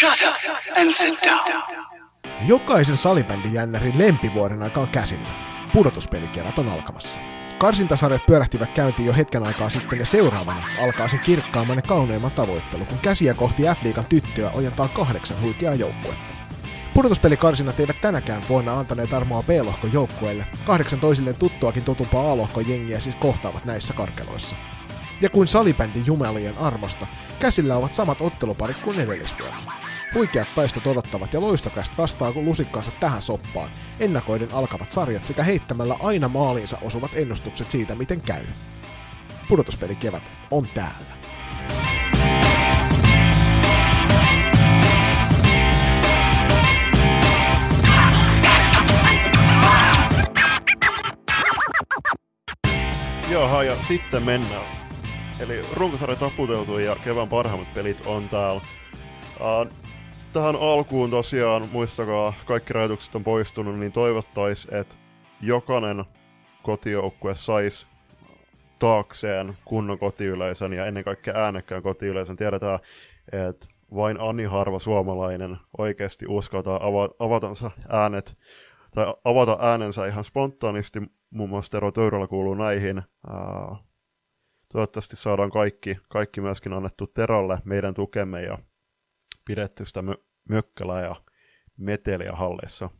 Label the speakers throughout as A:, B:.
A: Shut up and sit down.
B: Jokaisen salibändin jännärin lempivuoden aika on käsillä. Pudotuspelikevät on alkamassa. Karsintasarjat pyörähtivät käyntiin jo hetken aikaa sitten ja seuraavana alkaa se kirkkaamman ja kauneimman tavoittelu, kun käsiä kohti F-liigan tyttöä ojentaa kahdeksan huikeaa joukkuetta. Pudotuspelikarsinat eivät tänäkään vuonna antaneet armoa B-lohkon joukkueelle. Kahdeksan toisilleen tuttuakin totumpaa A-lohkon jengiä siis kohtaavat näissä karkeloissa. Ja kuin salibändin jumalien armosta, käsillä ovat samat otteluparit kuin edellisvuonna. Huikeat taistot odottavat ja loistokäst vastaa kun lusikkaansa tähän soppaan, ennakoiden alkavat sarjat sekä heittämällä aina maaliinsa osuvat ennustukset siitä, miten käy. Pudotuspeli kevät on täällä.
C: Jaha, ja sitten mennään. Eli runkosarja taputeutui ja kevään parhaimmat pelit on täällä. Uh, tähän alkuun tosiaan, muistakaa, kaikki rajoitukset on poistunut, niin toivottais, että jokainen kotijoukkue sais taakseen kunnon kotiyleisön ja ennen kaikkea äänekkään kotiyleisön. Tiedetään, että vain Ani harva suomalainen oikeasti uskaltaa ava- avatansa äänet tai avata äänensä ihan spontaanisti. Muun muassa Tero Töyrällä kuuluu näihin. Uh, toivottavasti saadaan kaikki, kaikki myöskin annettu Terolle meidän tukemme ja pidetty sitä mö- mökkälää ja meteliä hallissa.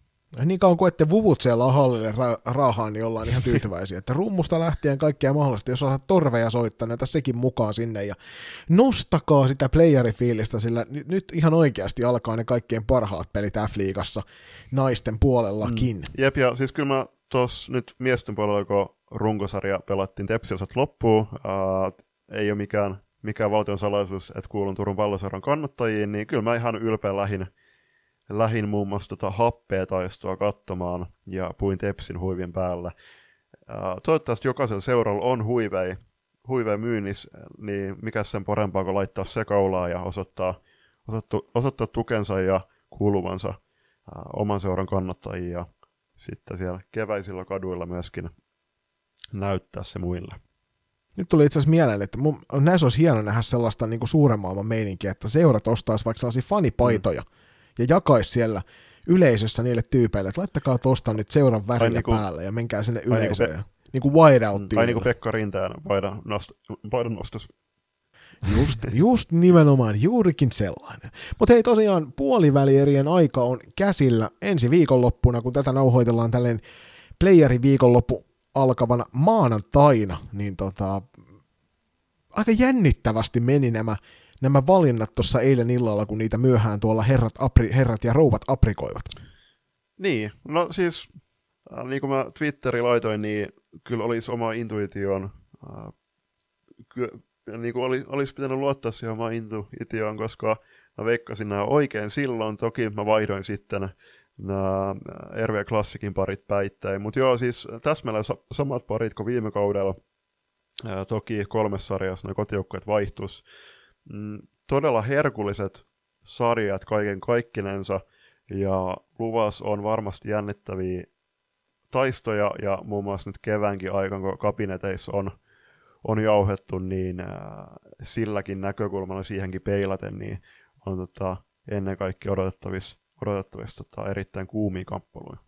B: Niin kauan kuin ette vuvut siellä hallille ra- rahaa, niin ollaan ihan tyytyväisiä. Että rummusta lähtien kaikkea mahdollista, jos osaat torveja soittaa, näitä sekin mukaan sinne ja nostakaa sitä playerifiilistä, sillä nyt, nyt ihan oikeasti alkaa ne kaikkien parhaat pelit F-liigassa naisten puolellakin. Mm.
C: Jep, ja siis kyllä mä tuossa nyt miesten puolella, kun runkosarja pelattiin Tepsiosat loppuun, ää, ei ole mikään, mikään valtion salaisuus, että kuulun Turun palloseuran kannattajiin, niin kyllä mä ihan ylpeä lähin, lähin muun muassa tota happea taistoa katsomaan ja puin Tepsin huivin päällä. Ää, toivottavasti jokaisella seuralla on huivei, huivei myynnissä, niin mikä sen parempaa kuin laittaa se kaulaa ja osoittaa, osoittaa, osoittaa tukensa ja kuuluvansa ää, oman seuran kannattajia sitten siellä keväisillä kaduilla myöskin näyttää se muille.
B: Nyt tuli itse asiassa mieleen, että mun, näissä olisi hieno nähdä sellaista niin kuin suuren maailman meininkiä, että seurat ostaisi vaikka sellaisia fanipaitoja mm. ja jakaisi siellä yleisössä niille tyypeille, että laittakaa tuosta nyt seuran värillä niin kuin, päälle ja menkää sinne yleisöön. Niin kuin, pe- niin kuin wide out
C: Tai niin kuin Pekka Rinteen paidan, nost- paidan.
B: Just, just nimenomaan, juurikin sellainen. Mutta hei tosiaan puolivälierien aika on käsillä ensi viikonloppuna, kun tätä nauhoitellaan tälleen playeri viikonloppu alkavana maanantaina, niin tota, aika jännittävästi meni nämä, nämä valinnat tuossa eilen illalla, kun niitä myöhään tuolla herrat, apri, herrat ja rouvat aprikoivat.
C: Niin, no siis, äh, niin kuin mä Twitteri laitoin, niin kyllä olisi oma intuitioon, äh, niin kuin oli, olisi pitänyt luottaa siihen omaan intuitioon, koska mä veikkasin nämä oikein silloin, toki mä vaihdoin sitten nämä RV Klassikin parit päittäin. Mutta joo, siis täsmälleen samat parit kuin viime kaudella. Toki kolmessa sarjassa ne kotijoukkueet vaihtus. Mm, todella herkulliset sarjat kaiken kaikkinensa, ja luvas on varmasti jännittäviä taistoja, ja muun muassa nyt keväänkin aikaan, kun kabineteissa on, on jauhettu, niin ää, silläkin näkökulmalla siihenkin peilaten, niin on tota, ennen kaikkea odotettavissa odotettavissa tota, erittäin kuumia kamppaluja.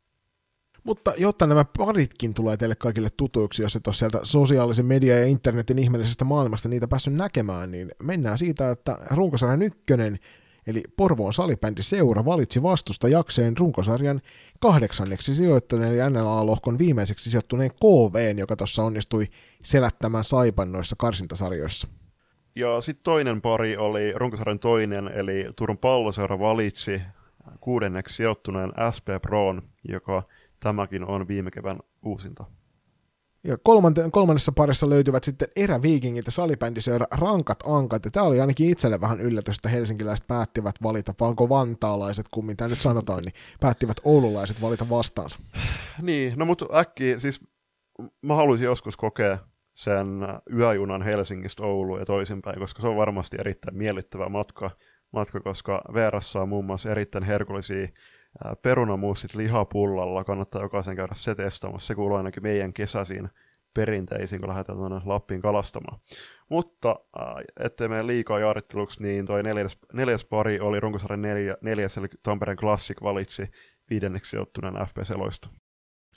B: Mutta jotta nämä paritkin tulee teille kaikille tutuiksi, jos et ole sieltä sosiaalisen median ja internetin ihmeellisestä maailmasta niitä päässyt näkemään, niin mennään siitä, että runkosarjan ykkönen, eli Porvoon salibändi seura valitsi vastusta jakseen runkosarjan kahdeksanneksi sijoittuneen eli NLA-lohkon viimeiseksi sijoittuneen KV, joka tuossa onnistui selättämään Saipan noissa karsintasarjoissa.
C: Ja sitten toinen pari oli runkosarjan toinen, eli Turun palloseura valitsi kuudenneksi sijoittuneen SP Proon, joka tämäkin on viime kevään uusinta.
B: Ja kolmante, kolmannessa parissa löytyvät sitten eräviikingit ja salibändiseura Rankat Ankat, ja tämä oli ainakin itselle vähän yllätys, että helsinkiläiset päättivät valita, vai onko vantaalaiset, kun mitä nyt sanotaan, niin päättivät oululaiset valita vastaansa.
C: Niin, no mutta äkki, siis mä haluaisin joskus kokea sen yöjunan Helsingistä Ouluun ja toisinpäin, koska se on varmasti erittäin miellyttävä matka matka, koska Veerassa on muun muassa erittäin herkullisia perunamuussit lihapullalla. Kannattaa jokaisen käydä se testaamassa. Se kuuluu ainakin meidän kesäisiin perinteisin, kun lähdetään tuonne Lappiin kalastamaan. Mutta ettei mene liikaa jaaritteluksi, niin toi neljäs, neljäs pari oli runkosarjan neljä, neljäs, eli Tampereen Classic valitsi viidenneksi sijoittuneen FPC-loista.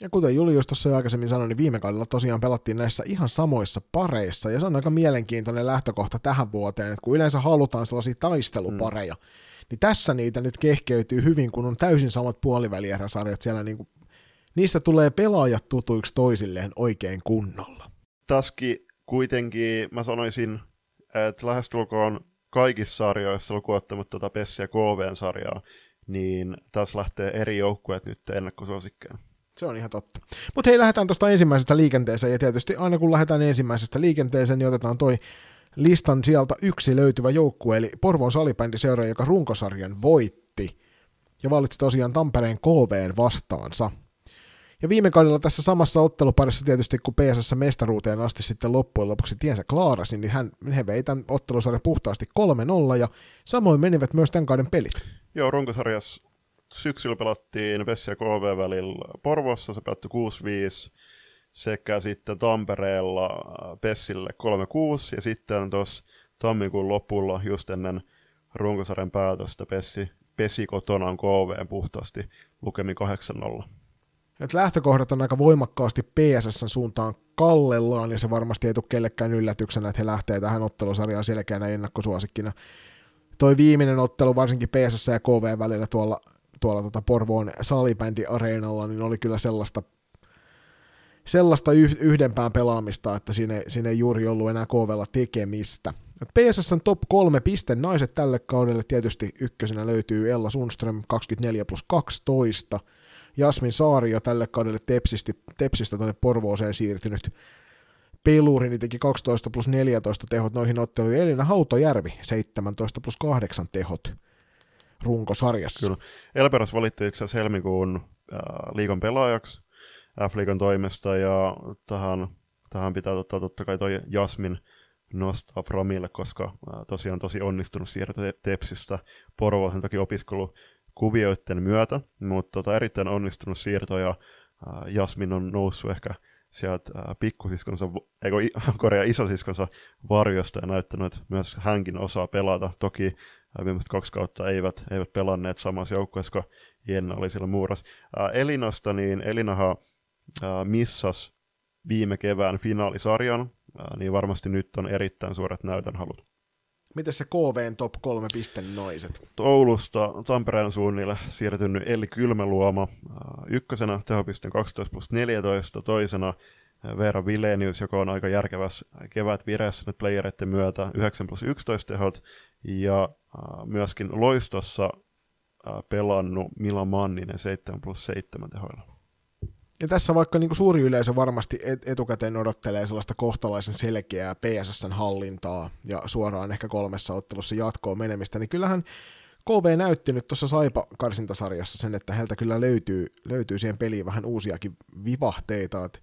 B: Ja kuten Julius tuossa jo aikaisemmin sanoi, niin viime kaudella tosiaan pelattiin näissä ihan samoissa pareissa, ja se on aika mielenkiintoinen lähtökohta tähän vuoteen, että kun yleensä halutaan sellaisia taistelupareja, mm. Niin tässä niitä nyt kehkeytyy hyvin, kun on täysin samat puolivälieräsarjat siellä, niin kuin, niissä tulee pelaajat tutuiksi toisilleen oikein kunnolla.
C: Tässäkin kuitenkin mä sanoisin, että lähestulkoon kaikissa sarjoissa lukuottamatta tuota Pessi ja KV-sarjaa, niin tässä lähtee eri joukkueet nyt ennakkosuosikkeen.
B: Se on ihan totta. Mutta hei, lähdetään tuosta ensimmäisestä liikenteeseen, ja tietysti aina kun lähdetään ensimmäisestä liikenteeseen, niin otetaan toi listan sieltä yksi löytyvä joukkue, eli Porvoon salibändiseura, joka runkosarjan voitti, ja valitsi tosiaan Tampereen KVn vastaansa. Ja viime kaudella tässä samassa otteluparissa tietysti, kun PSS mestaruuteen asti sitten loppujen lopuksi tiensä klaarasi, niin hän, he vei tämän ottelusarjan puhtaasti 3-0, ja samoin menivät myös tämän kauden pelit.
C: Joo, runkosarjassa syksyllä pelattiin Vessi ja KV välillä Porvossa, se päättyi 6-5, sekä sitten Tampereella Pessille 3-6, ja sitten tuossa tammikuun lopulla, just ennen runkosarjan päätöstä, Pessi, Pesi kotonaan KV puhtaasti lukemi 8-0.
B: Et lähtökohdat on aika voimakkaasti PSSn suuntaan kallellaan, ja se varmasti ei tule kellekään yllätyksenä, että he lähtee tähän ottelusarjaan selkeänä ennakkosuosikkina. Toi viimeinen ottelu varsinkin PSS ja KV välillä tuolla tuolla tota Porvoon salibändi-areenalla, niin oli kyllä sellaista, sellaista yhdenpään pelaamista, että siinä, siinä ei juuri ollut enää KVlla tekemistä. PSSn top 3 piste naiset tälle kaudelle tietysti ykkösenä löytyy Ella Sundström 24 plus 12, Jasmin Saario tälle kaudelle Tepsisti, Tepsistä tuonne Porvooseen siirtynyt peluri, niin teki 12 plus 14 tehot noihin otteluihin. Elina Hautojärvi 17 plus 8 tehot runkosarjassa.
C: Kyllä. Elperas valittiin itse asiassa helmikuun äh, liikan pelaajaksi F-liigan toimesta, ja tähän, tähän pitää ottaa totta kai toi Jasmin nostaa Framille, koska tosiaan tosi onnistunut siirto Tepsistä Porvoisen toki opiskelukuvioiden myötä, mutta tota, erittäin onnistunut siirto, ja Jasmin on noussut ehkä sieltä pikkusiskonsa, eikö Korea isosiskonsa varjosta ja näyttänyt, että myös hänkin osaa pelata. Toki viimeiset kaksi kautta eivät, eivät pelanneet samassa joukkueessa, kun Jenna oli siellä muuras. Elinasta, niin Elinahan missas viime kevään finaalisarjan, niin varmasti nyt on erittäin suuret näytönhalut.
B: Miten se KVn top 3 piste noiset?
C: Oulusta Tampereen suunnille siirtynyt Elli Kylmäluoma. Ykkösenä tehopisteen 12 plus 14, toisena Veera Vilenius, joka on aika järkevässä kevät vireessä nyt playereiden myötä, 9 plus 11 tehot, ja myöskin loistossa pelannut Mila Manninen 7 plus 7 tehoilla.
B: Ja tässä vaikka niin kuin suuri yleisö varmasti etukäteen odottelee sellaista kohtalaisen selkeää PSSn hallintaa ja suoraan ehkä kolmessa ottelussa jatkoon menemistä, niin kyllähän KV näytti nyt tuossa Saipa-karsintasarjassa sen, että heiltä kyllä löytyy, löytyy siihen peliin vähän uusiakin vivahteita, että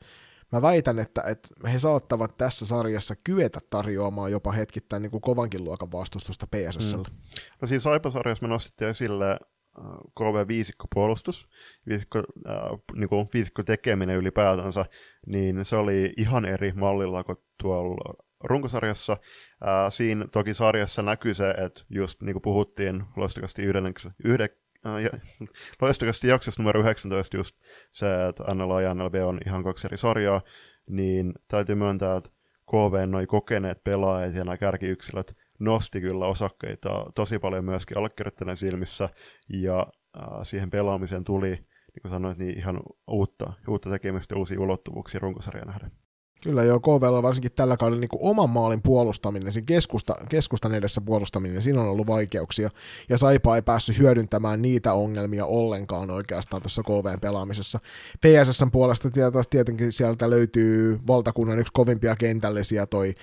B: mä väitän, että, että he saattavat tässä sarjassa kyetä tarjoamaan jopa hetkittäin niin kuin kovankin luokan vastustusta PSSlle. Mm.
C: No siis Saipa-sarjassa me nostettiin esille äh, KV-viisikko puolustus, viisikko, äh, niin kuin viisikko tekeminen ylipäätänsä, niin se oli ihan eri mallilla kuin tuolla runkosarjassa. Äh, siinä toki sarjassa näkyy se, että just niin kuin puhuttiin loistakasti yhden, yhden, loistakasti jaksossa numero 19 just se, että NLA ja NLB on ihan kaksi eri sarjaa, niin täytyy myöntää, että KV noin kokeneet pelaajat ja nämä kärkiyksilöt nosti kyllä osakkeita tosi paljon myöskin allekirjoittaneen silmissä, ja siihen pelaamiseen tuli, niin kuin sanoit, niin ihan uutta, uutta tekemistä uusia ulottuvuuksia runkosarjan nähden.
B: Kyllä joo, KVlla varsinkin tällä kaudella niin oman maalin puolustaminen, sen keskusta, keskustan edessä puolustaminen, siinä on ollut vaikeuksia, ja Saipa ei päässyt hyödyntämään niitä ongelmia ollenkaan oikeastaan tuossa KVn pelaamisessa. PSSn puolesta tietenkin sieltä löytyy valtakunnan yksi kovimpia kentällisiä, toi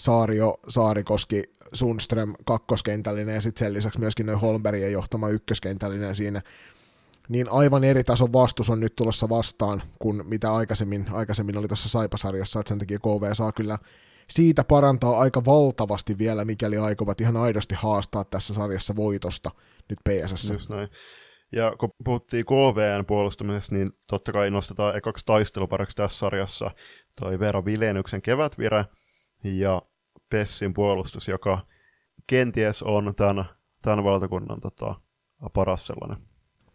B: Saario, Saarikoski, Sundström kakkoskentällinen, ja sitten sen lisäksi myöskin noin Holmbergien johtama ykköskentällinen siinä niin aivan eri tason vastus on nyt tulossa vastaan kuin mitä aikaisemmin, aikaisemmin oli tuossa Saipasarjassa, että sen takia KV saa kyllä siitä parantaa aika valtavasti vielä, mikäli aikovat ihan aidosti haastaa tässä sarjassa voitosta nyt PSS.
C: Just näin. Ja kun puhuttiin KVN puolustamisesta, niin totta kai nostetaan ekaksi taistelupariksi tässä sarjassa toi Veera Vilenyksen kevätvire ja Pessin puolustus, joka kenties on tämän, tämän valtakunnan tota, paras sellainen.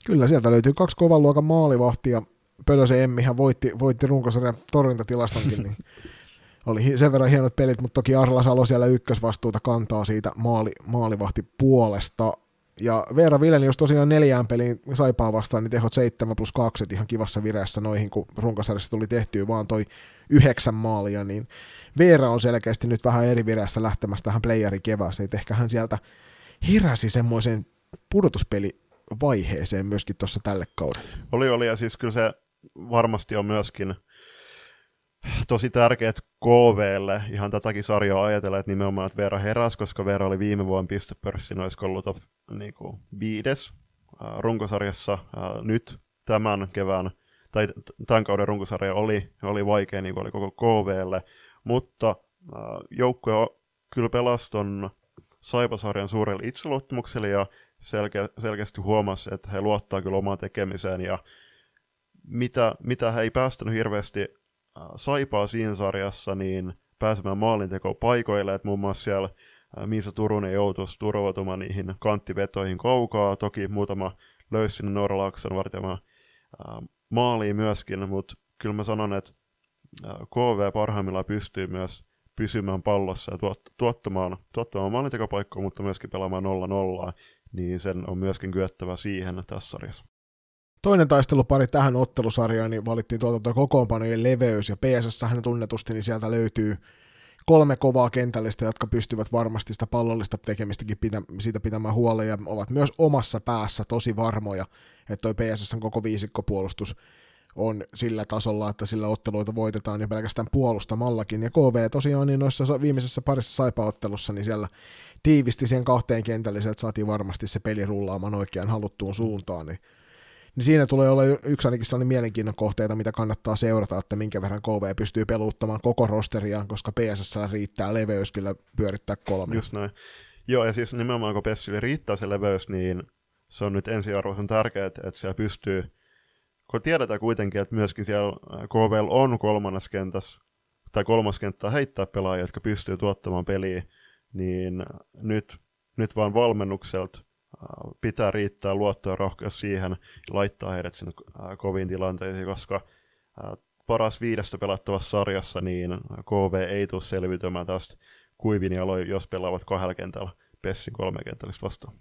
B: Kyllä, sieltä löytyy kaksi kovan luokan maalivahtia. Pölösen Emmihän voitti, voitti runkosarjan torjuntatilastonkin, niin oli sen verran hienot pelit, mutta toki Arla Salo siellä ykkösvastuuta kantaa siitä maali, maalivahti puolesta. Ja Veera jos tosiaan neljään peliin saipaa vastaan, niin tehot 7 plus 2 ihan kivassa vireessä noihin, kun runkosarjassa tuli tehtyä vaan toi yhdeksän maalia, niin Veera on selkeästi nyt vähän eri vireessä lähtemässä tähän playerin kevääseen, että ehkä hän sieltä heräsi semmoisen pudotuspelivaiheeseen myöskin tuossa tälle kaudelle.
C: Oli, oli, ja siis kyllä se varmasti on myöskin tosi tärkeät KVlle ihan tätäkin sarjaa ajatella, että nimenomaan että Veera heräsi, koska Veera oli viime vuonna pistepörssin, olisiko ollut top niin kuin, viides äh, runkosarjassa äh, nyt tämän kevään, tai tämän kauden runkosarja oli, oli vaikea niin kuin oli koko KVlle, mutta äh, joukkue kyllä pelasi ton Saipasarjan suurella itseluottamuksella ja selke- selkeästi huomasi, että he luottaa kyllä omaan tekemiseen ja mitä, mitä he ei päästänyt hirveästi Äh, Saipaa siinä sarjassa niin pääsemään maalintekoon paikoille, että muun muassa siellä äh, Miisa Turunen joutuisi turvautumaan niihin kanttivetoihin kaukaa, toki muutama löysi sinne Norralaakson vartijama äh, maaliin myöskin, mutta kyllä mä sanon, että KV parhaimmillaan pystyy myös pysymään pallossa ja tuot, tuottamaan, tuottamaan maalintekopaikkoa, mutta myöskin pelaamaan 0-0, niin sen on myöskin kyettävä siihen tässä sarjassa.
B: Toinen taistelupari tähän ottelusarjaan niin valittiin tuolta tuo kokoonpanojen leveys, ja PSS hän tunnetusti, niin sieltä löytyy kolme kovaa kentällistä, jotka pystyvät varmasti sitä pallollista tekemistäkin pitä, siitä pitämään huolen, ja ovat myös omassa päässä tosi varmoja, että toi PSSn koko viisikkopuolustus on sillä tasolla, että sillä otteluita voitetaan ja pelkästään puolustamallakin. Ja KV tosiaan niin noissa viimeisessä parissa saipaottelussa, niin siellä tiivisti sen kahteen kentälliseen, että saatiin varmasti se peli rullaamaan oikeaan haluttuun suuntaan, niin niin siinä tulee olla yksi ainakin sellainen mielenkiinnon kohteita, mitä kannattaa seurata, että minkä verran KV pystyy peluuttamaan koko rosteriaan, koska PSS riittää leveys kyllä pyörittää kolme.
C: Just näin. Joo, ja siis nimenomaan kun PSSille riittää se leveys, niin se on nyt ensiarvoisen tärkeää, että siellä pystyy, kun tiedetään kuitenkin, että myöskin siellä KV on kolmannes kentässä, tai kolmas kenttä heittää pelaajia, jotka pystyy tuottamaan peliä, niin nyt, nyt vaan valmennukselta pitää riittää luottoa ja rohkeus siihen laittaa heidät sinne koviin tilanteisiin, koska paras viidestä pelattavassa sarjassa, niin KV ei tule selviytymään tästä kuivin jaloin, jos pelaavat kahdella kentällä Pessin kolme kentällistä vastaan.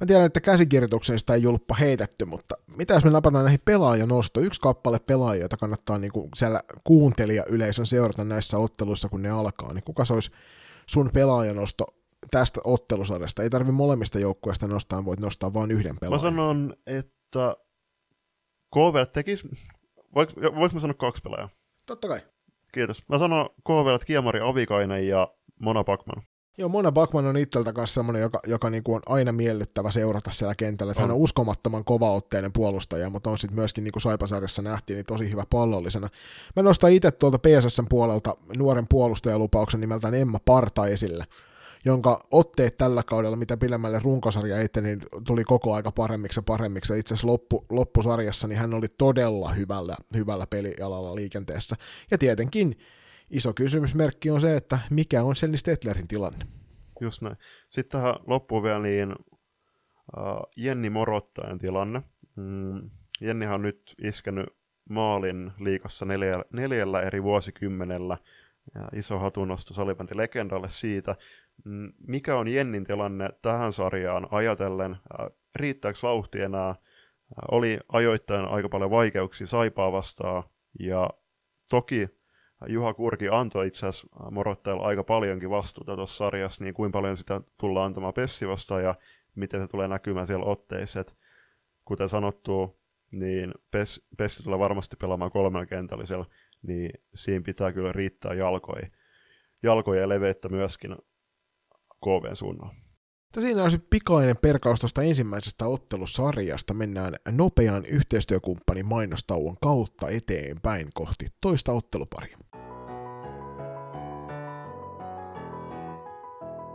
B: Mä tiedän, että käsikirjoituksesta ei julppa heitetty, mutta mitä jos me napataan näihin pelaajanosto? Yksi kappale pelaajia, jota kannattaa niin kuin siellä kuuntelija yleisön seurata näissä otteluissa, kun ne alkaa, niin kuka se olisi sun pelaajanosto tästä ottelusarjasta. Ei tarvi molemmista joukkueista nostaa, voit nostaa vain yhden pelaajan.
C: Mä sanon, että KV tekisi... Voinko, voinko mä sanoa kaksi pelaajaa?
B: Totta kai.
C: Kiitos. Mä sanon KV, että Kiemari Avikainen ja Mona Bakman.
B: Joo, Mona Bakman on itseltä kanssa semmoinen, joka, joka niinku on aina miellyttävä seurata siellä kentällä. On. hän on uskomattoman kovaotteinen puolustaja, mutta on sitten myöskin, niin kuin Saipasarjassa nähtiin, niin tosi hyvä pallollisena. Mä nostan itse tuolta PSSn puolelta nuoren puolustajalupauksen nimeltään Emma Parta esille jonka otteet tällä kaudella, mitä pidemmälle runkosarja eteen, niin tuli koko aika paremmiksi ja paremmiksi. Itse asiassa loppu, loppusarjassa niin hän oli todella hyvällä, hyvällä pelialalla liikenteessä. Ja tietenkin iso kysymysmerkki on se, että mikä on Selni Stetlerin tilanne.
C: Just näin. Sitten tähän loppuun vielä niin uh, Jenni Morottajan tilanne. Mm, Jennihan on nyt iskenyt maalin liikassa neljä, neljällä eri vuosikymmenellä. Ja iso hatunnosto salibändi legendalle siitä. Mm, mikä on Jennin tilanne tähän sarjaan ajatellen? Riittääkö vauhti enää? Oli ajoittain aika paljon vaikeuksia Saipaa vastaan, ja toki Juha Kurki antoi itse asiassa Morottajalla aika paljonkin vastuuta tuossa sarjassa, niin kuinka paljon sitä tullaan antamaan Pessi vastaan, ja miten se tulee näkymään siellä otteissa. Et kuten sanottu, niin Pes, Pessi tulee varmasti pelaamaan kolmella kentällisellä, niin siinä pitää kyllä riittää jalkoja, jalkoja ja leveyttä myöskin KVn suunnalla.
B: Siinä olisi pikainen perkaus tuosta ensimmäisestä ottelusarjasta. Mennään nopean yhteistyökumppanin mainostauon kautta eteenpäin kohti toista otteluparia.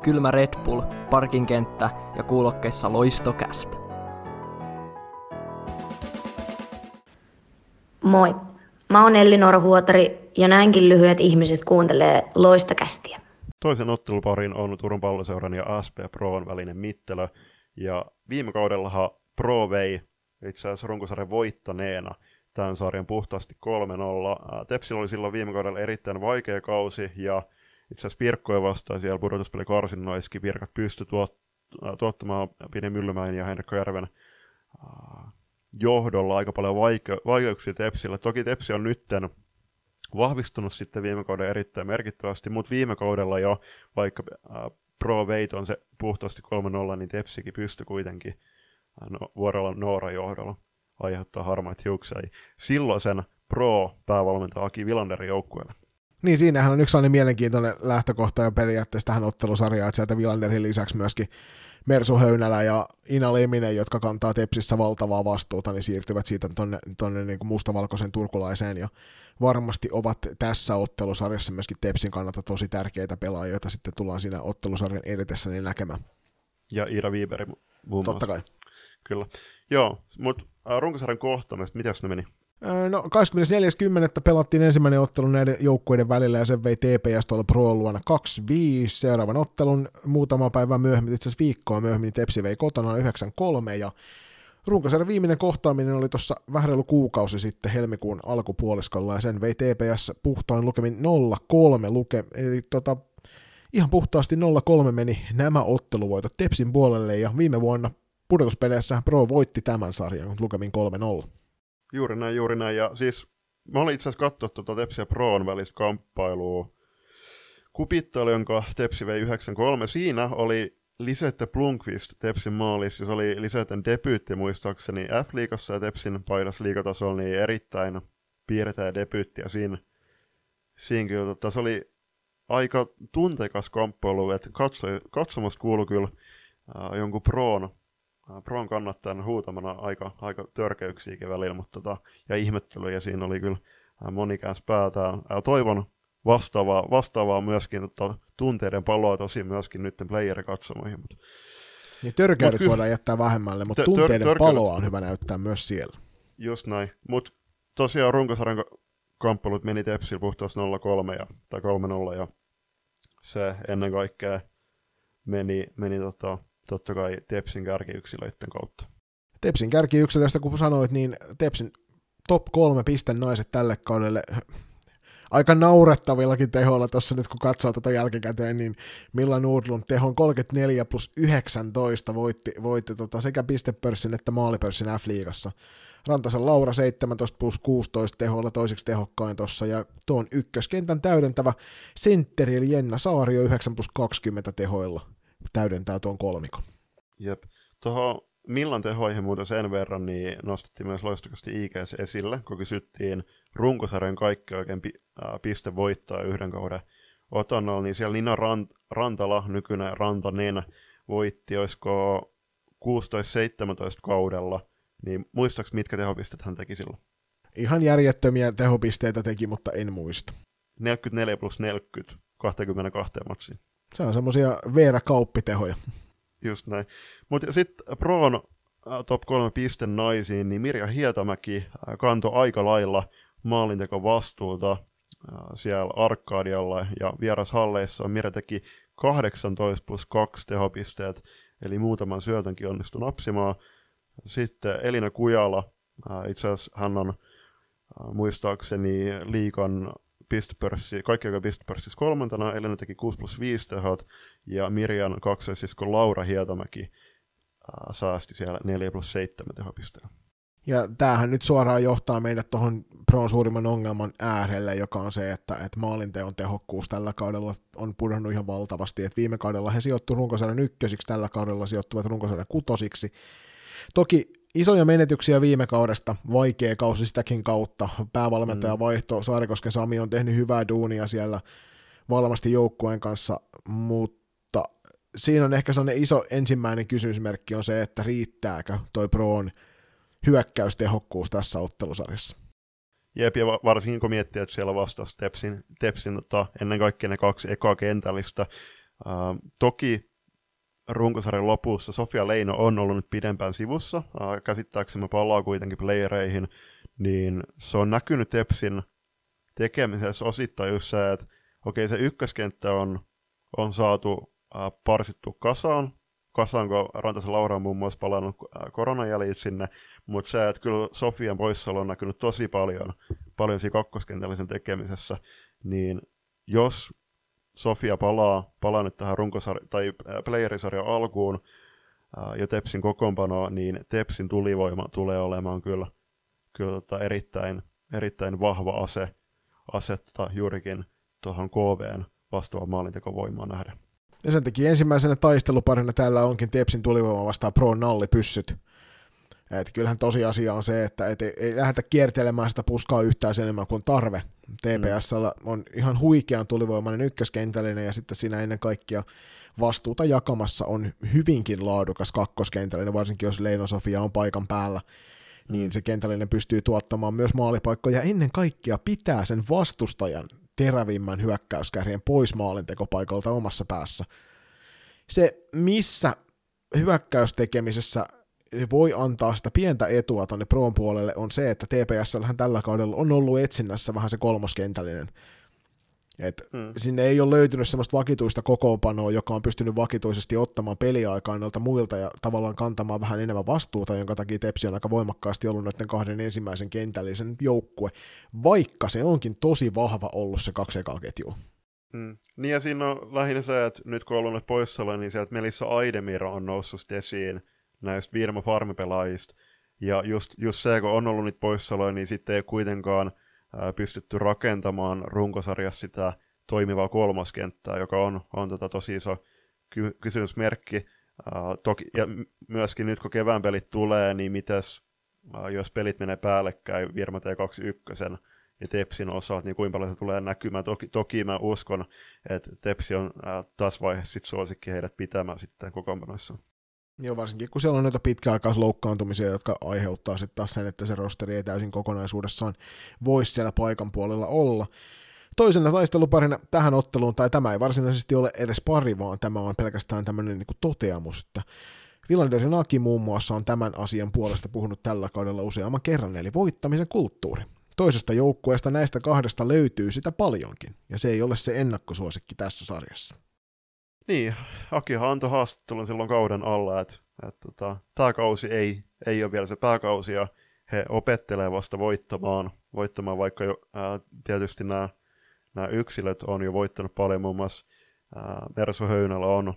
D: kylmä Red Bull, parkinkenttä ja kuulokkeissa loistokästä. Moi, mä oon Elli Norhuotari ja näinkin lyhyet ihmiset kuuntelee loistokästiä.
C: Toisen otteluparin on Turun palloseuran ja SP Proon välinen mittelö. Ja viime kaudellahan Pro vei itse asiassa runkosarjan voittaneena tämän sarjan puhtaasti 3-0. Äh, Tepsillä oli silloin viime kaudella erittäin vaikea kausi ja itse asiassa Pirkkoja vastaan siellä pudotuspeli karsinnoiskin Pirkat pystyi tuot, tuottamaan Pini Myllymäen ja Henrikko Järven johdolla aika paljon vaike- vaikeuksia Tepsillä. Toki Tepsi on nytten vahvistunut sitten viime kauden erittäin merkittävästi, mutta viime kaudella jo, vaikka äh, Pro Veit on se puhtaasti 3-0, niin Tepsikin pystyi kuitenkin äh, no, vuorolla Noora johdolla aiheuttaa harmaita hiuksia. Silloisen Pro-päävalmentaja Aki Vilanderin joukkueelle.
B: Niin, siinähän on yksi sellainen mielenkiintoinen lähtökohta jo periaatteessa tähän ottelusarjaan, että sieltä Vilanderin lisäksi myöskin Mersu Höynälä ja Ina Leminen, jotka kantaa Tepsissä valtavaa vastuuta, niin siirtyvät siitä tonne, tonne niin kuin mustavalkoisen turkulaiseen ja varmasti ovat tässä ottelusarjassa myöskin Tepsin kannalta tosi tärkeitä pelaajia, joita sitten tullaan siinä ottelusarjan edetessä niin näkemään.
C: Ja Iira Viiberi muun
B: Totta kai.
C: Kyllä. Joo, mutta äh, runkosarjan kohtaamista, miten ne meni?
B: No 24.10. pelattiin ensimmäinen ottelu näiden joukkueiden välillä ja sen vei TPS tuolla Pro luona 2-5. Seuraavan ottelun muutama päivä myöhemmin, itse asiassa viikkoa myöhemmin, niin Tepsi vei kotona 9-3 ja Runkosarjan viimeinen kohtaaminen oli tuossa vähän reilu kuukausi sitten helmikuun alkupuoliskolla ja sen vei TPS puhtaan lukemin 0-3 luke, eli tota, ihan puhtaasti 0-3 meni nämä otteluvoitot Tepsin puolelle ja viime vuonna pudotuspeleissä Pro voitti tämän sarjan lukemin 3-0.
C: Juuri näin, juuri näin. Ja siis mä olin itse asiassa katsoa tuota Tepsi ja Proon välistä kamppailua. Kupittelu, jonka Tepsi vei 9-3. Siinä oli Lisette Blomqvist Tepsin maalissa. Se oli Lisetten debyytti muistaakseni F-liigassa ja Tepsin paidas liigatasolla niin erittäin piirretä debyytti. Ja siinä, siinä kyllä, tota, se oli aika tunteikas kamppailu, että katso, katsomassa kuului kyllä äh, jonkun Proon Proon kannattajan huutamana aika, aika törkeyksiäkin välillä, mutta tota, ja ihmettelyjä siinä oli kyllä monikääns päätään. Toivon vastaavaa, vastaavaa myöskin tota, tunteiden paloa tosi myöskin nyt player-katsomoihin. Mutta...
B: Niin törkeydet no, voidaan jättää vähemmälle, mutta tör- tunteiden tör- paloa on hyvä näyttää myös siellä.
C: Just näin, mutta tosiaan runkosarjan kamppailut meni Tepsillä puhtaasti 0-3 ja, tai 3-0 ja se ennen kaikkea meni, meni tota, totta kai Tepsin kärkiyksilöiden kautta.
B: Tepsin kärkiyksilöistä, kun sanoit, niin Tepsin top kolme pisten naiset tälle kaudelle aika naurettavillakin tehoilla tuossa nyt kun katsoo tätä jälkikäteen, niin Milla Nordlund tehon 34 plus 19 voitti, voitti tota sekä pistepörssin että maalipörssin F-liigassa. Rantasen Laura 17 plus 16 tehoilla toiseksi tehokkain tuossa, ja tuon ykköskentän täydentävä sentteri eli Jenna Saario 9 plus 20 tehoilla täydentää tuon kolmikon.
C: Jep. Tuohon Millan tehoihin muuten sen verran, niin nostettiin myös loistukasti IGS esille, kun kysyttiin runkosarjan kaikki oikein pi- äh, piste voittaa yhden kauden otannalla, niin siellä Nina Rant- Rantala, nykyinen Rantanen, voitti, olisiko 16-17 kaudella, niin muistaaks mitkä tehopistet hän teki silloin?
B: Ihan järjettömiä tehopisteitä teki, mutta en muista.
C: 44 plus 40, 22 matsiin.
B: Se on semmoisia Veera Kauppitehoja.
C: Just näin. Mutta sitten Proon äh, top 3 piste naisiin, niin Mirja Hietamäki äh, kantoi aika lailla maalinteko vastuuta äh, siellä Arkadialla ja vierashalleissa. Mirja teki 18 plus 2 tehopisteet, eli muutaman syötönkin onnistui napsimaan. Sitten Elina Kujala, itse asiassa hän on muistaakseni liikan pistepörssi, kaikki joka pistepörssissä kolmantena, Elina teki 6 plus 5 tehot, ja Mirjan kaksosisko Laura Hietamäki äh, saasti siellä 4 plus 7 tehopisteen.
B: Ja tämähän nyt suoraan johtaa meidät tuohon Proon suurimman ongelman äärelle, joka on se, että, että maalinteon tehokkuus tällä kaudella on pudonnut ihan valtavasti. Et viime kaudella he sijoittuivat runkosarjan ykkösiksi, tällä kaudella sijoittuvat runkosarjan kutosiksi. Toki isoja menetyksiä viime kaudesta, vaikea kausi sitäkin kautta. Päävalmentaja mm. vaihto, Saarikosken Sami on tehnyt hyvää duunia siellä valmasti joukkueen kanssa, mutta siinä on ehkä sellainen iso ensimmäinen kysymysmerkki on se, että riittääkö toi Proon hyökkäystehokkuus tässä ottelusarjassa.
C: Jep, ja varsinkin kun miettii, että siellä vastasi Tepsin, Tepsin tota, ennen kaikkea ne kaksi ekaa kentällistä. Uh, toki runkosarjan lopussa. Sofia Leino on ollut nyt pidempään sivussa. Käsittääksemme palaa kuitenkin playereihin niin se on näkynyt Tepsin tekemisessä osittain just se, että okei se ykköskenttä on, on saatu äh, parsittu kasaan, kasaan, kun Rantasen Laura on muun muassa palannut koronajäljit sinne, mutta se, että kyllä Sofian poissaolo on näkynyt tosi paljon, paljon siinä kakkoskentällisen tekemisessä, niin jos Sofia palaa, palaa nyt tähän runkosarja- tai äh, playerisarjan alkuun äh, ja Tepsin kokoonpanoa, niin Tepsin tulivoima tulee olemaan kyllä, kyllä tota erittäin, erittäin vahva ase, asetta juurikin tuohon KVn vastaavaan maalintekovoimaan nähden.
B: Ja sen takia ensimmäisenä taisteluparina täällä onkin Tepsin tulivoima vastaan Pro Nalli pyssyt. Et kyllähän tosiasia on se, että et ei, ei lähdetä kiertelemään sitä puskaa yhtään sen enemmän kuin tarve. TPS on ihan huikean tulivoimainen ykköskentällinen ja sitten siinä ennen kaikkea vastuuta jakamassa on hyvinkin laadukas kakkoskentällinen, varsinkin jos Leino Sofia on paikan päällä, niin se kentällinen pystyy tuottamaan myös maalipaikkoja ja ennen kaikkea pitää sen vastustajan terävimmän hyökkäyskärjen pois maalintekopaikalta omassa päässä. Se, missä hyökkäystekemisessä voi antaa sitä pientä etua tuonne Proon puolelle, on se, että TPS tällä kaudella on ollut etsinnässä vähän se kolmoskentällinen. Et hmm. Sinne ei ole löytynyt semmoista vakituista kokoonpanoa, joka on pystynyt vakituisesti ottamaan peliaikaa noilta muilta ja tavallaan kantamaan vähän enemmän vastuuta, jonka takia Tepsi on aika voimakkaasti ollut noiden kahden ensimmäisen kentällisen joukkue, vaikka se onkin tosi vahva ollut se kaksi ekaa ketjua.
C: Hmm. Niin ja siinä on lähinnä se, että nyt kun on ollut poissaolo, niin sieltä Melissa Aidemiro on noussut esiin näistä Virma Farmipelaajista. Ja just, just se, kun on ollut nyt poissaoloja, niin sitten ei kuitenkaan ää, pystytty rakentamaan runkosarjassa sitä toimivaa kolmoskenttää, joka on, on tota tosi iso ky- kysymysmerkki. Ää, toki, ja myöskin nyt kun kevään pelit tulee, niin mitäs, ää, jos pelit menee päällekkäin Virma T21 ja Tepsin osalta, niin kuinka paljon se tulee näkymään. Toki, toki mä uskon, että Tepsi on ää, tässä vaiheessa sit suosikki heidät pitämään sitten kokoonpanoissa.
B: Joo, varsinkin kun siellä on noita pitkäaikaisloukkaantumisia, jotka aiheuttaa sitten taas sen, että se rosteri ei täysin kokonaisuudessaan voisi siellä paikan puolella olla. Toisena taisteluparina tähän otteluun, tai tämä ei varsinaisesti ole edes pari, vaan tämä on pelkästään tämmöinen niin toteamus, että Villander Naki muun muassa on tämän asian puolesta puhunut tällä kaudella useamman kerran, eli voittamisen kulttuuri. Toisesta joukkueesta näistä kahdesta löytyy sitä paljonkin, ja se ei ole se ennakkosuosikki tässä sarjassa.
C: Niin, Akihan antoi haastattelun silloin kauden alla, että, että tota, tämä kausi ei, ei ole vielä se pääkausi ja he opettelee vasta voittamaan, voittamaan vaikka jo, ää, tietysti nämä, yksilöt on jo voittanut paljon, muun muassa ää, Mersu Höynälä on ää,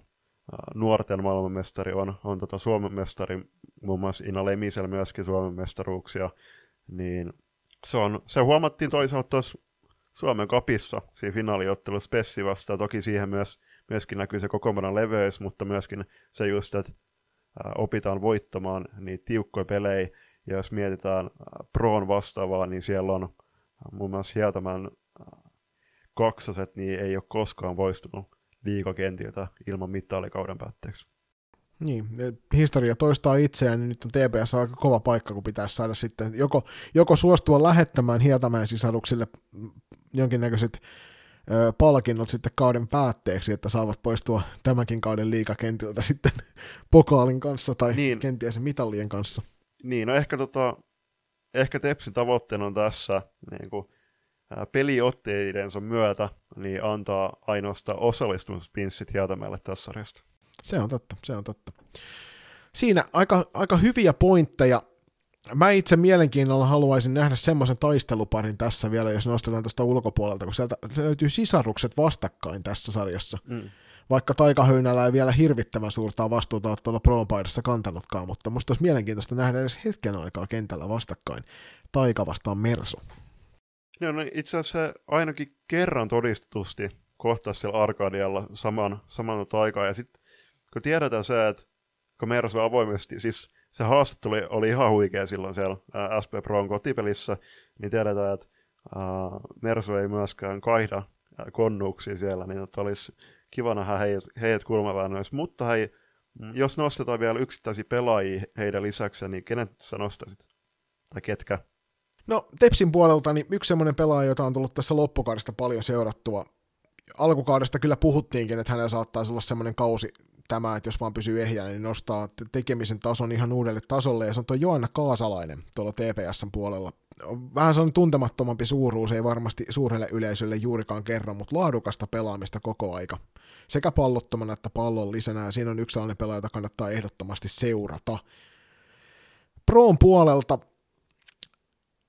C: nuorten maailmanmestari, on, on tota Suomen mestari, muun muassa Ina Lemisellä myöskin Suomen mestaruuksia, niin se, on, se huomattiin toisaalta tuossa Suomen kapissa, siinä finaaliottelussa Pessi vastaan, toki siihen myös myöskin näkyy se kokoonpanon leveys, mutta myöskin se just, että opitaan voittamaan niin tiukkoja pelejä, ja jos mietitään Proon vastaavaa, niin siellä on muun muassa Hietamän kaksoset, niin ei ole koskaan poistunut liikakentiltä ilman mitaalikauden päätteeksi.
B: Niin, historia toistaa itseään, niin nyt on TPS aika kova paikka, kun pitäisi saada sitten joko, joko suostua lähettämään Hietamäen sisaruksille jonkinnäköiset palkinnot sitten kauden päätteeksi, että saavat poistua tämänkin kauden liikakentiltä sitten pokaalin kanssa tai niin. kenties mitallien kanssa.
C: Niin, no ehkä, tota, ehkä Tepsin tavoitteena on tässä niin kuin, peliotteidensa myötä niin antaa ainoastaan osallistumispinssit Hietamäelle tässä sarjasta.
B: Se on totta, se on totta. Siinä aika, aika hyviä pointteja Mä itse mielenkiinnolla haluaisin nähdä semmoisen taisteluparin tässä vielä, jos nostetaan tuosta ulkopuolelta, kun sieltä löytyy sisarukset vastakkain tässä sarjassa. Mm. Vaikka Taikahöynällä ei vielä hirvittävän suurta vastuuta ole tuolla Pro-paidassa kantanutkaan, mutta musta olisi mielenkiintoista nähdä edes hetken aikaa kentällä vastakkain Taika vastaan Mersu.
C: No, no itse asiassa ainakin kerran todistetusti kohtaa siellä Arkadialla saman, saman aikaa. Ja sitten kun tiedetään se, että kun Mersu avoimesti, siis se haastattelu oli ihan huikea silloin siellä ää, SP Proon kotipelissä, niin tiedetään, että ää, Mersu ei myöskään kaihda ää, konnuuksia siellä, niin että olisi kiva nähdä heidät, heidät kulmaväännöissä. Mutta hei, mm, jos nostetaan vielä yksittäisiä pelaajia heidän lisäksi, niin kenet sä nostaisit? Tai ketkä?
B: No Tepsin puolelta niin yksi semmoinen pelaaja, jota on tullut tässä loppukaudesta paljon seurattua. Alkukaudesta kyllä puhuttiinkin, että hänellä saattaisi olla semmoinen kausi tämä, että jos vaan pysyy ehjänä, niin nostaa tekemisen tason ihan uudelle tasolle, ja se on tuo Joanna Kaasalainen tuolla TPSn puolella. vähän se on tuntemattomampi suuruus, ei varmasti suurelle yleisölle juurikaan kerro, mutta laadukasta pelaamista koko aika. Sekä pallottomana että pallon lisänä, ja siinä on yksi sellainen pelaaja, jota kannattaa ehdottomasti seurata. Proon puolelta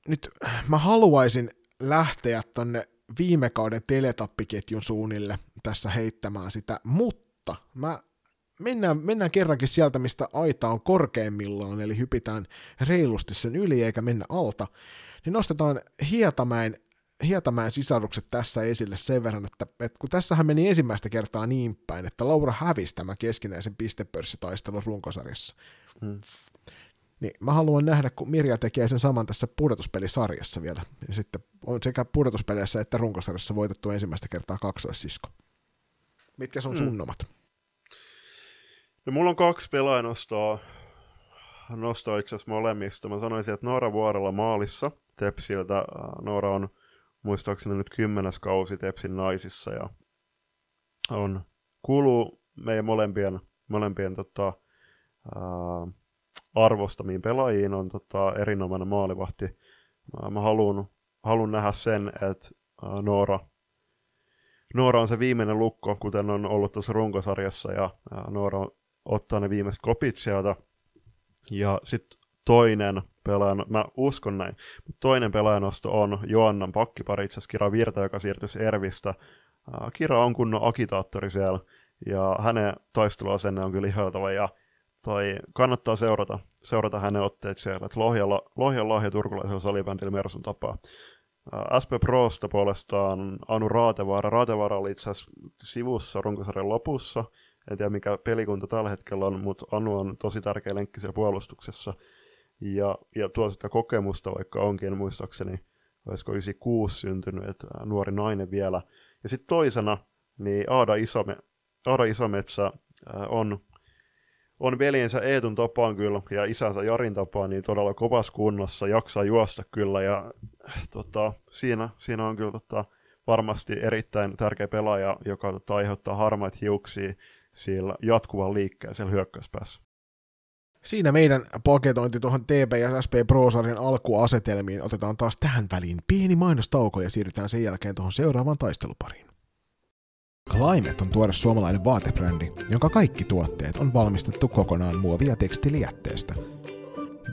B: nyt mä haluaisin lähteä tonne viime kauden teletappiketjun suunnille tässä heittämään sitä, mutta mä mennään, mennään kerrankin sieltä, mistä aita on korkeimmillaan, eli hypitään reilusti sen yli eikä mennä alta, niin nostetaan Hietamäen, Hietamäen sisarukset tässä esille sen verran, että, että kun tässähän meni ensimmäistä kertaa niin päin, että Laura hävisi tämä keskinäisen pistepörssitaistelun runkosarjassa. Hmm. Niin mä haluan nähdä, kun Mirja tekee sen saman tässä pudotuspelisarjassa vielä. Ja sitten on sekä pudotuspeleissä että runkosarjassa voitettu ensimmäistä kertaa kaksoissisko. Mitkä sun mm. sunnomat?
C: No mulla on kaksi pelaajanostoa nostoa itse asiassa molemmista. Mä sanoisin, että Noora Vuorella maalissa Tepsiltä. Noora on muistaakseni nyt kymmenes kausi Tepsin naisissa ja on, kuuluu meidän molempien, molempien tota, ää, arvostamiin pelaajiin, on tota, erinomainen maalivahti. Mä, mä haluan, haluan nähdä sen, että ää, Noora, Noora on se viimeinen lukko, kuten on ollut tuossa runkosarjassa, ja ää, Noora ottaa ne viimeiset kopit sieltä. Ja sitten toinen pelaajan, mä uskon näin, mutta toinen pelaajanosto on Joannan pakkipari, itse asiassa Kira Virta, joka siirtyisi Ervistä. Kira on kunnon agitaattori siellä, ja hänen taisteluasenne on kyllä ihailtava, ja toi kannattaa seurata, seurata hänen otteet siellä, että Lohjalla, Lohjan lahja turkulaisella salibändillä Mersun tapaa. SP Prosta puolestaan Anu Raatevaara. Raatevaara oli itse asiassa sivussa runkosarjan lopussa, en tiedä mikä pelikunta tällä hetkellä on, mutta Anu on tosi tärkeä lenkki siellä puolustuksessa. Ja, ja tuo sitä kokemusta, vaikka onkin muistaakseni, olisiko 96 syntynyt, että nuori nainen vielä. Ja sitten toisena, niin Aada, Isome, Aada Isometsä on, on veljensä Eetun tapaan kyllä, ja isänsä Jarin tapaan, niin todella kovassa kunnossa, jaksaa juosta kyllä, ja tota, siinä, siinä on kyllä tota, varmasti erittäin tärkeä pelaaja, joka tota, aiheuttaa harmaita hiuksia siellä jatkuvan liikkeen siellä hyökkäyspäässä.
B: Siinä meidän paketointi tuohon TP ja SP Pro-sarjan alkuasetelmiin otetaan taas tähän väliin pieni mainostauko ja siirrytään sen jälkeen tuohon seuraavaan taistelupariin. Climate on tuore suomalainen vaatebrändi, jonka kaikki tuotteet on valmistettu kokonaan muovia tekstilijätteestä.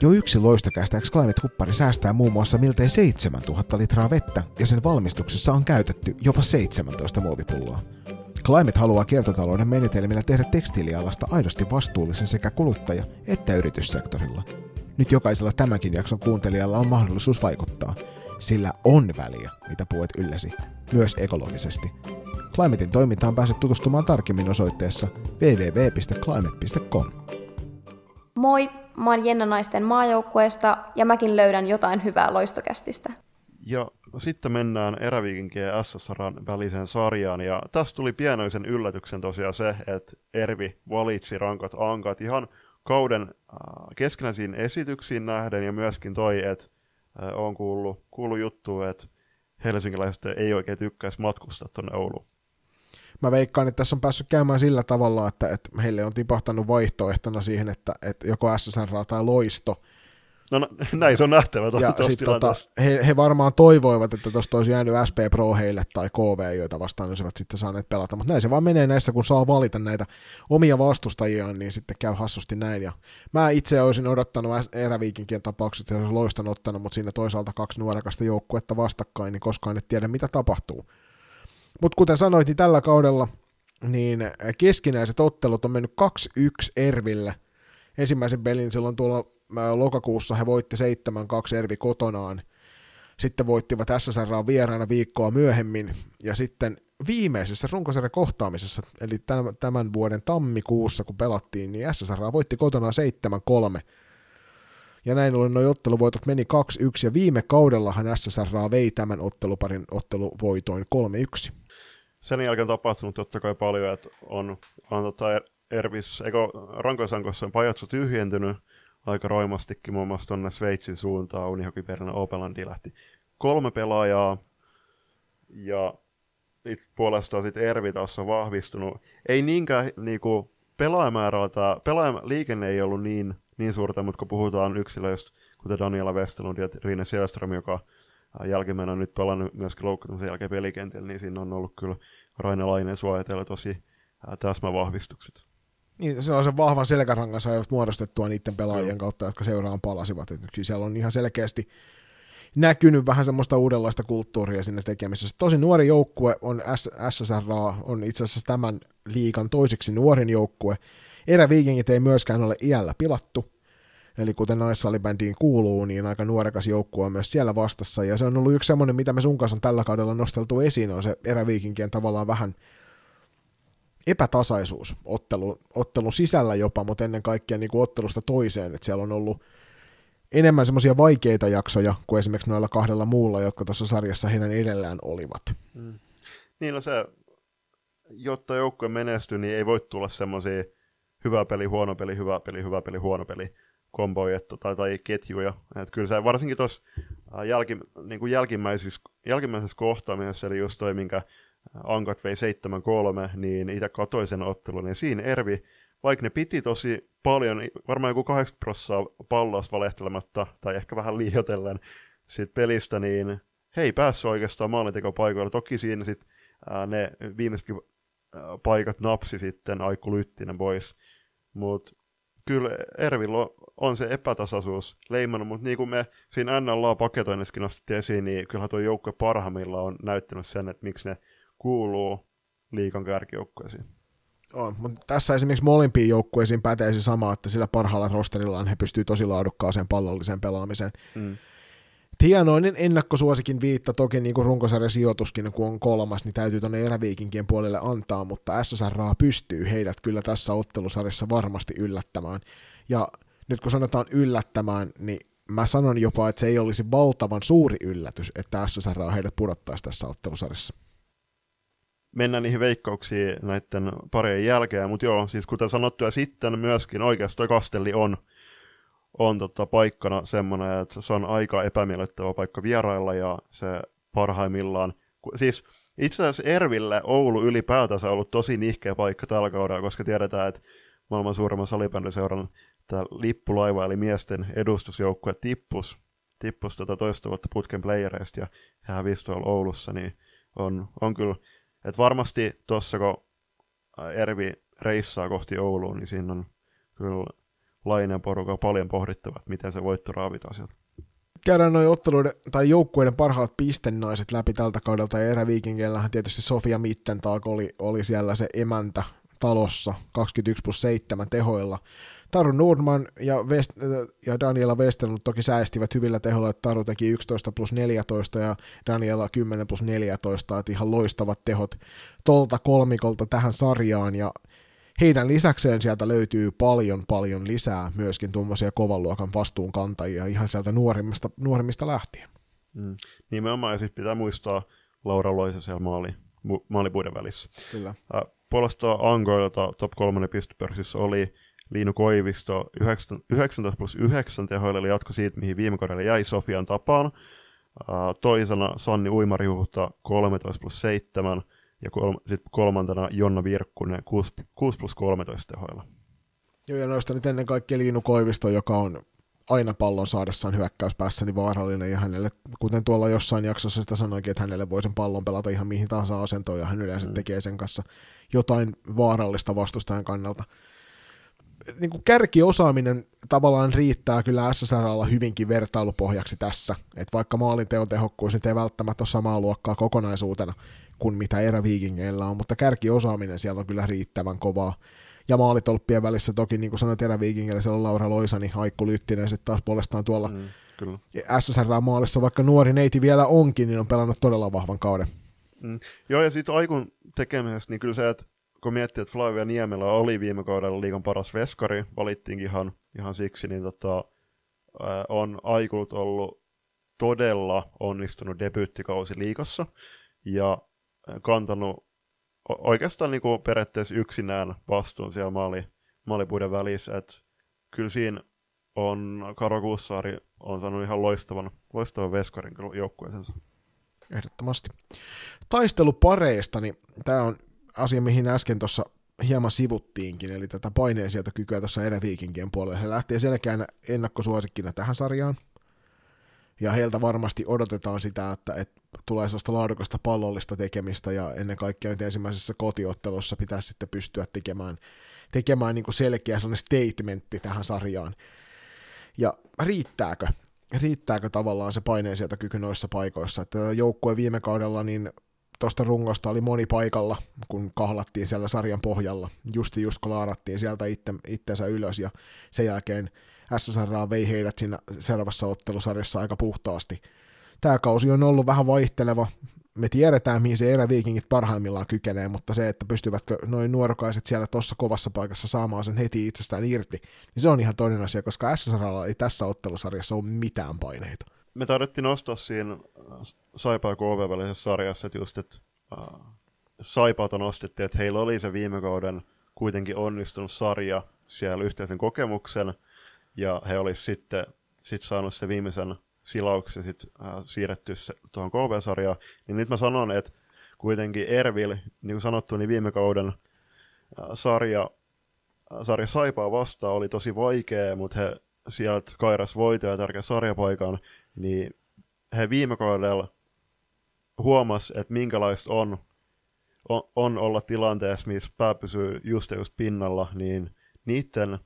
B: Jo yksi loistokästä Climate-huppari säästää muun muassa miltei 7000 litraa vettä ja sen valmistuksessa on käytetty jopa 17 muovipulloa. Climate haluaa kiertotalouden menetelmillä tehdä tekstiilialasta aidosti vastuullisen sekä kuluttaja- että yrityssektorilla. Nyt jokaisella tämänkin jakson kuuntelijalla on mahdollisuus vaikuttaa, sillä on väliä, mitä puet ylläsi, myös ekologisesti. Climatein toimintaan pääset tutustumaan tarkemmin osoitteessa www.climate.com.
E: Moi, mä oon Jenna Naisten maajoukkueesta ja mäkin löydän jotain hyvää loistokästistä.
C: Ja sitten mennään Eräviikinkien ja SSRn väliseen sarjaan, ja tästä tuli pienoisen yllätyksen tosiaan se, että Ervi valitsi rankat ankat ihan kauden äh, keskinäisiin esityksiin nähden, ja myöskin toi, että äh, on kuullut, kuullut juttu, että helsinkiläiset ei oikein tykkäisi matkustaa tuonne Ouluun.
B: Mä veikkaan, että tässä on päässyt käymään sillä tavalla, että, että heille on tipahtanut vaihtoehtona siihen, että, että joko SSR tai Loisto –
C: No näin se on nähtävä
B: ja sit, tota, he, he, varmaan toivoivat, että tuosta olisi jäänyt SP Pro heille tai KV, joita vastaan olisivat sitten saaneet pelata, mutta näin se vaan menee näissä, kun saa valita näitä omia vastustajiaan, niin sitten käy hassusti näin. Ja mä itse olisin odottanut eräviikinkien tapauksessa, että olisi loistan ottanut, mutta siinä toisaalta kaksi nuorekasta joukkuetta vastakkain, niin koskaan et tiedä, mitä tapahtuu. Mutta kuten sanoit, niin tällä kaudella niin keskinäiset ottelut on mennyt 2-1 Erville. Ensimmäisen pelin silloin tuolla lokakuussa he voitti 7-2 Ervi kotonaan. Sitten voittivat SSR vieraana viikkoa myöhemmin, ja sitten viimeisessä runkosarjan kohtaamisessa, eli tämän vuoden tammikuussa, kun pelattiin, niin SSR voitti kotonaan 7-3. Ja näin ollen nuo otteluvoitot meni 2-1, ja viime kaudellahan SSR vei tämän otteluparin otteluvoitoin 3-1.
C: Sen jälkeen on tapahtunut totta kai paljon, että on, on tota Ervis, eikö Rankosankossa on pajatso tyhjentynyt, aika roimastikin muun muassa tuonne Sveitsin suuntaan Unihokiperänä Opelandi lähti kolme pelaajaa ja puolestaan sitten Ervi taas on vahvistunut. Ei niinkään niinku pelaajamäärältä, pelaajaliikenne ei ollut niin, niin suurta, mutta kun puhutaan yksilöistä, kuten Daniela Westerlund ja Riine Selström, joka jälkimmäinen on nyt pelannut myöskin loukkaantumisen jälkeen pelikentillä, niin siinä on ollut kyllä Raine Laineen suojatella tosi täsmävahvistukset.
B: Niin, sellaisen vahvan selkärangan saivat muodostettua niiden pelaajien kautta, jotka seuraan palasivat. Että kyllä siellä on ihan selkeästi näkynyt vähän semmoista uudenlaista kulttuuria sinne tekemisessä. Tosi nuori joukkue on SSR, on itse asiassa tämän liikan toiseksi nuorin joukkue. Eräviikingit ei myöskään ole iällä pilattu, eli kuten naissalibändiin kuuluu, niin aika nuorekas joukkue on myös siellä vastassa, ja se on ollut yksi semmoinen, mitä me sun kanssa on tällä kaudella nosteltu esiin, on se eräviikinkien tavallaan vähän epätasaisuus ottelun, ottelun sisällä jopa, mutta ennen kaikkea niin kuin ottelusta toiseen, että siellä on ollut enemmän semmoisia vaikeita jaksoja kuin esimerkiksi noilla kahdella muulla, jotka tuossa sarjassa heidän edellään olivat. Mm.
C: Niin no se, jotta joukkue menestyy, niin ei voi tulla semmoisia hyvä peli, huono peli, hyvä peli, hyvä peli, huono peli komboja tai, tai ketjuja. Et kyllä se varsinkin tuossa jälki, niin jälkimmäisessä, jälkimmäisessä kohtaamisessa, eli just toi, minkä Ankat vei 7-3, niin itse katsoin sen ottelun, niin siinä Ervi, vaikka ne piti tosi paljon, varmaan joku 80 prosenttia pallosta valehtelematta, tai ehkä vähän liioitellen sit pelistä, niin he päässyt oikeastaan maalintekopaikoilla. Toki siinä sit, ää, ne viimeisetkin paikat napsi sitten Aikku Lyttinen pois. Mutta kyllä Ervillä on se epätasaisuus leimannut, mutta niin kuin me siinä NLA-paketoinnissakin nostettiin esiin, niin kyllähän tuo joukkue parhaimmillaan on näyttänyt sen, että miksi ne kuuluu liikan kärkijoukkueisiin.
B: On, mutta tässä esimerkiksi molempiin joukkueisiin pätee se sama, että sillä parhaalla rosterillaan he pystyvät tosi laadukkaaseen pallolliseen pelaamiseen. Mm. Hienoinen ennakkosuosikin viitta, toki niin kuin runkosarjan sijoituskin, kun on kolmas, niin täytyy tuonne eräviikinkien puolelle antaa, mutta SSR pystyy heidät kyllä tässä ottelusarjassa varmasti yllättämään. Ja nyt kun sanotaan yllättämään, niin mä sanon jopa, että se ei olisi valtavan suuri yllätys, että SSR heidät pudottaisi tässä ottelusarjassa
C: mennä niihin veikkauksiin näiden parien jälkeen, mutta joo, siis kuten sanottu, ja sitten myöskin oikeasti toi Kastelli on, on tota paikkana semmoinen, että se on aika epämiellyttävä paikka vierailla, ja se parhaimmillaan, siis itse asiassa Erville Oulu ylipäätänsä on ollut tosi nihkeä paikka tällä kaudella, koska tiedetään, että maailman suurimman salibändiseuran tämä lippulaiva, eli miesten edustusjoukkue tippus, tippus tota toista vuotta putken playereista, ja he hävisi Oulussa, niin on, on kyllä et varmasti tuossa, kun Ervi reissaa kohti Ouluun, niin siinä on kyllä lainen poruka paljon pohdittavat, miten se voitto raavitaan sieltä.
B: Käydään noin otteluiden tai joukkueiden parhaat pistennaiset läpi tältä kaudelta, ja eräviikingeillähän tietysti Sofia Mittentaak oli, oli siellä se emäntä talossa 21 plus 7 tehoilla. Taru Nordman ja, West, ja Daniela Westerlund toki säästivät hyvillä tehoilla, että Taru teki 11 plus 14 ja Daniela 10 plus 14, että ihan loistavat tehot tolta kolmikolta tähän sarjaan ja heidän lisäkseen sieltä löytyy paljon paljon lisää myöskin tuommoisia kovan luokan vastuunkantajia ihan sieltä nuorimmista, nuorimmista lähtien.
C: Mm. Nimenomaan ja sitten pitää muistaa Laura Loisa siellä maali, maalipuiden välissä.
B: Kyllä.
C: Äh, puolestaan Angoilta top 3 pistepörssissä oli Liinu Koivisto 19 plus 9 tehoilla, eli jatko siitä, mihin viime kaudella jäi Sofian tapaan. toisena Sanni Uimarihuhta 13 plus 7, ja kol- sitten kolmantena Jonna Virkkunen 6, 6 plus 13 tehoilla.
B: Joo, ja noista nyt ennen kaikkea Liinu Koivisto, joka on aina pallon saadessaan hyökkäyspäässä niin vaarallinen, ja hänelle, kuten tuolla jossain jaksossa sitä sanoikin, että hänelle voi sen pallon pelata ihan mihin tahansa asentoon, ja hän yleensä mm. tekee sen kanssa jotain vaarallista vastustajan kannalta niin kuin kärkiosaaminen tavallaan riittää kyllä SSRlla hyvinkin vertailupohjaksi tässä, että vaikka maalinteon tehokkuus nyt ei välttämättä ole samaa luokkaa kokonaisuutena kuin mitä eräviikingeillä on, mutta kärkiosaaminen siellä on kyllä riittävän kovaa. Ja maalitolppien välissä toki, niin kuin sanoit eräviikingillä, siellä on Laura Loisani, Haikku Lyttinen, sitten taas puolestaan tuolla mm, kyllä. SSR-maalissa, vaikka nuori neiti vielä onkin, niin on pelannut todella vahvan kauden.
C: Mm. Joo, ja sitten Aikun tekemisestä, niin kyllä se, että kun miettii, että Flavia Niemelä oli viime kaudella liikan paras veskari, valittiinkin ihan, ihan siksi, niin tota, on Aikulut ollut todella onnistunut debyyttikausi liikassa ja kantanut oikeastaan niin kuin periaatteessa yksinään vastuun siellä maali, maalipuiden välissä. Et kyllä siinä on Karo Kuussaari on saanut ihan loistavan, loistavan veskarin joukkueensa.
B: Ehdottomasti. Taistelupareista, niin tämä on asia, mihin äsken tuossa hieman sivuttiinkin, eli tätä paineensietokykyä tuossa eräviikinkien puolella. He lähtee selkeänä ennakkosuosikkina tähän sarjaan, ja heiltä varmasti odotetaan sitä, että, että tulee sellaista laadukasta pallollista tekemistä, ja ennen kaikkea nyt ensimmäisessä kotiottelussa pitää sitten pystyä tekemään, tekemään niin kuin selkeä sellainen statementti tähän sarjaan. Ja riittääkö? Riittääkö tavallaan se paineensietokyky noissa paikoissa? Että joukkue viime kaudella niin tuosta rungosta oli moni paikalla, kun kahlattiin siellä sarjan pohjalla, justi just kun laarattiin sieltä itte, itsensä ylös, ja sen jälkeen SSR vei heidät siinä seuraavassa ottelusarjassa aika puhtaasti. Tämä kausi on ollut vähän vaihteleva, me tiedetään, mihin se eräviikingit parhaimmillaan kykenee, mutta se, että pystyvätkö noin nuorokaiset siellä tuossa kovassa paikassa saamaan sen heti itsestään irti, niin se on ihan toinen asia, koska SSR ei tässä ottelusarjassa ole mitään paineita.
C: Me tarvittiin nostaa siinä Saipa KV välisessä sarjassa, että just, että äh, Saipalta nostettiin, että heillä oli se viime kauden kuitenkin onnistunut sarja siellä yhteisen kokemuksen, ja he olisivat sitten sit saanut se viimeisen silauksen sit, äh, siirretty tuohon KV-sarjaan, niin nyt mä sanon, että kuitenkin Ervil, niin kuin sanottu, niin viime kauden äh, sarja, äh, sarja Saipaa vastaan oli tosi vaikea, mutta he sieltä kairas voitoja tärkeä sarjapaikan, niin he viime kaudella huomas, että minkälaista on, on, on olla tilanteessa, missä pää pysyy just just pinnalla, niin niiden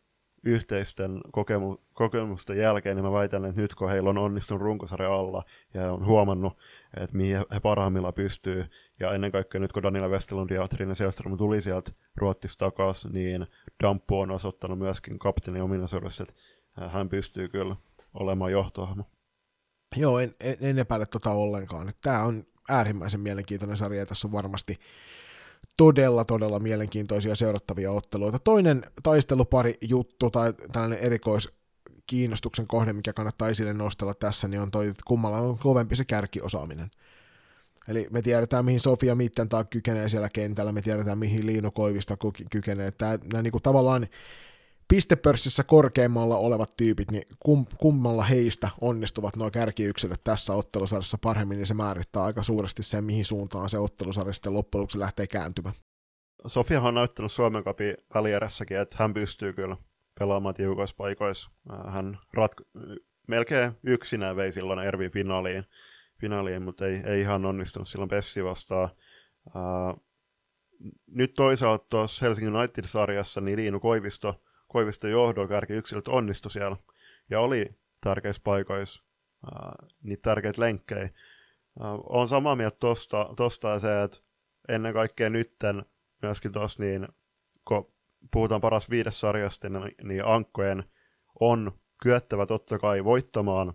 C: yhteisten kokemu, kokemusten jälkeen, niin mä väitän, että nyt kun heillä on onnistunut runkosarja alla ja on huomannut, että mihin he parhaimmillaan pystyy, ja ennen kaikkea nyt kun Daniela Westerlund ja Trine Selström tuli sieltä Ruottista takaisin, niin Dampu on osoittanut myöskin kapteenin ominaisuudessa, että hän pystyy kyllä olemaan johtohahmo.
B: Joo, en, en, en epäile tota ollenkaan. Tämä on äärimmäisen mielenkiintoinen sarja ja tässä on varmasti todella, todella mielenkiintoisia seurattavia otteluita. Toinen taistelupari juttu tai tällainen erikois kiinnostuksen kohde, mikä kannattaa esille nostella tässä, niin on toi, että kummalla on kovempi se kärkiosaaminen. Eli me tiedetään, mihin Sofia Mittentaa kykenee siellä kentällä, me tiedetään, mihin Liino Koivista kykenee. Tämä, nämä niin kuin tavallaan pistepörssissä korkeimmalla olevat tyypit, niin kum, kummalla heistä onnistuvat nuo kärkiyksilöt tässä ottelusarjassa paremmin, niin se määrittää aika suuresti sen, mihin suuntaan se ottelusarja sitten loppujen lähtee kääntymään.
C: Sofia on näyttänyt Suomen kapin välierässäkin, että hän pystyy kyllä pelaamaan tiukoissa paikoissa. Äh, hän rat- melkein yksinään vei silloin Ervi finaaliin, finaaliin mutta ei, ei ihan onnistunut silloin Pessi vastaan. Uh, nyt toisaalta tuossa Helsingin United-sarjassa niin Liinu Koivisto – Koiviston johdon kärkiyksilöt onnistui siellä ja oli tärkeissä paikoissa äh, niitä tärkeitä lenkkejä. Äh, on samaa mieltä tosta, tosta se, että ennen kaikkea nytten myöskin tuossa niin, kun puhutaan paras viides sarjasta, niin, niin ankkojen on kyettävä totta kai voittamaan,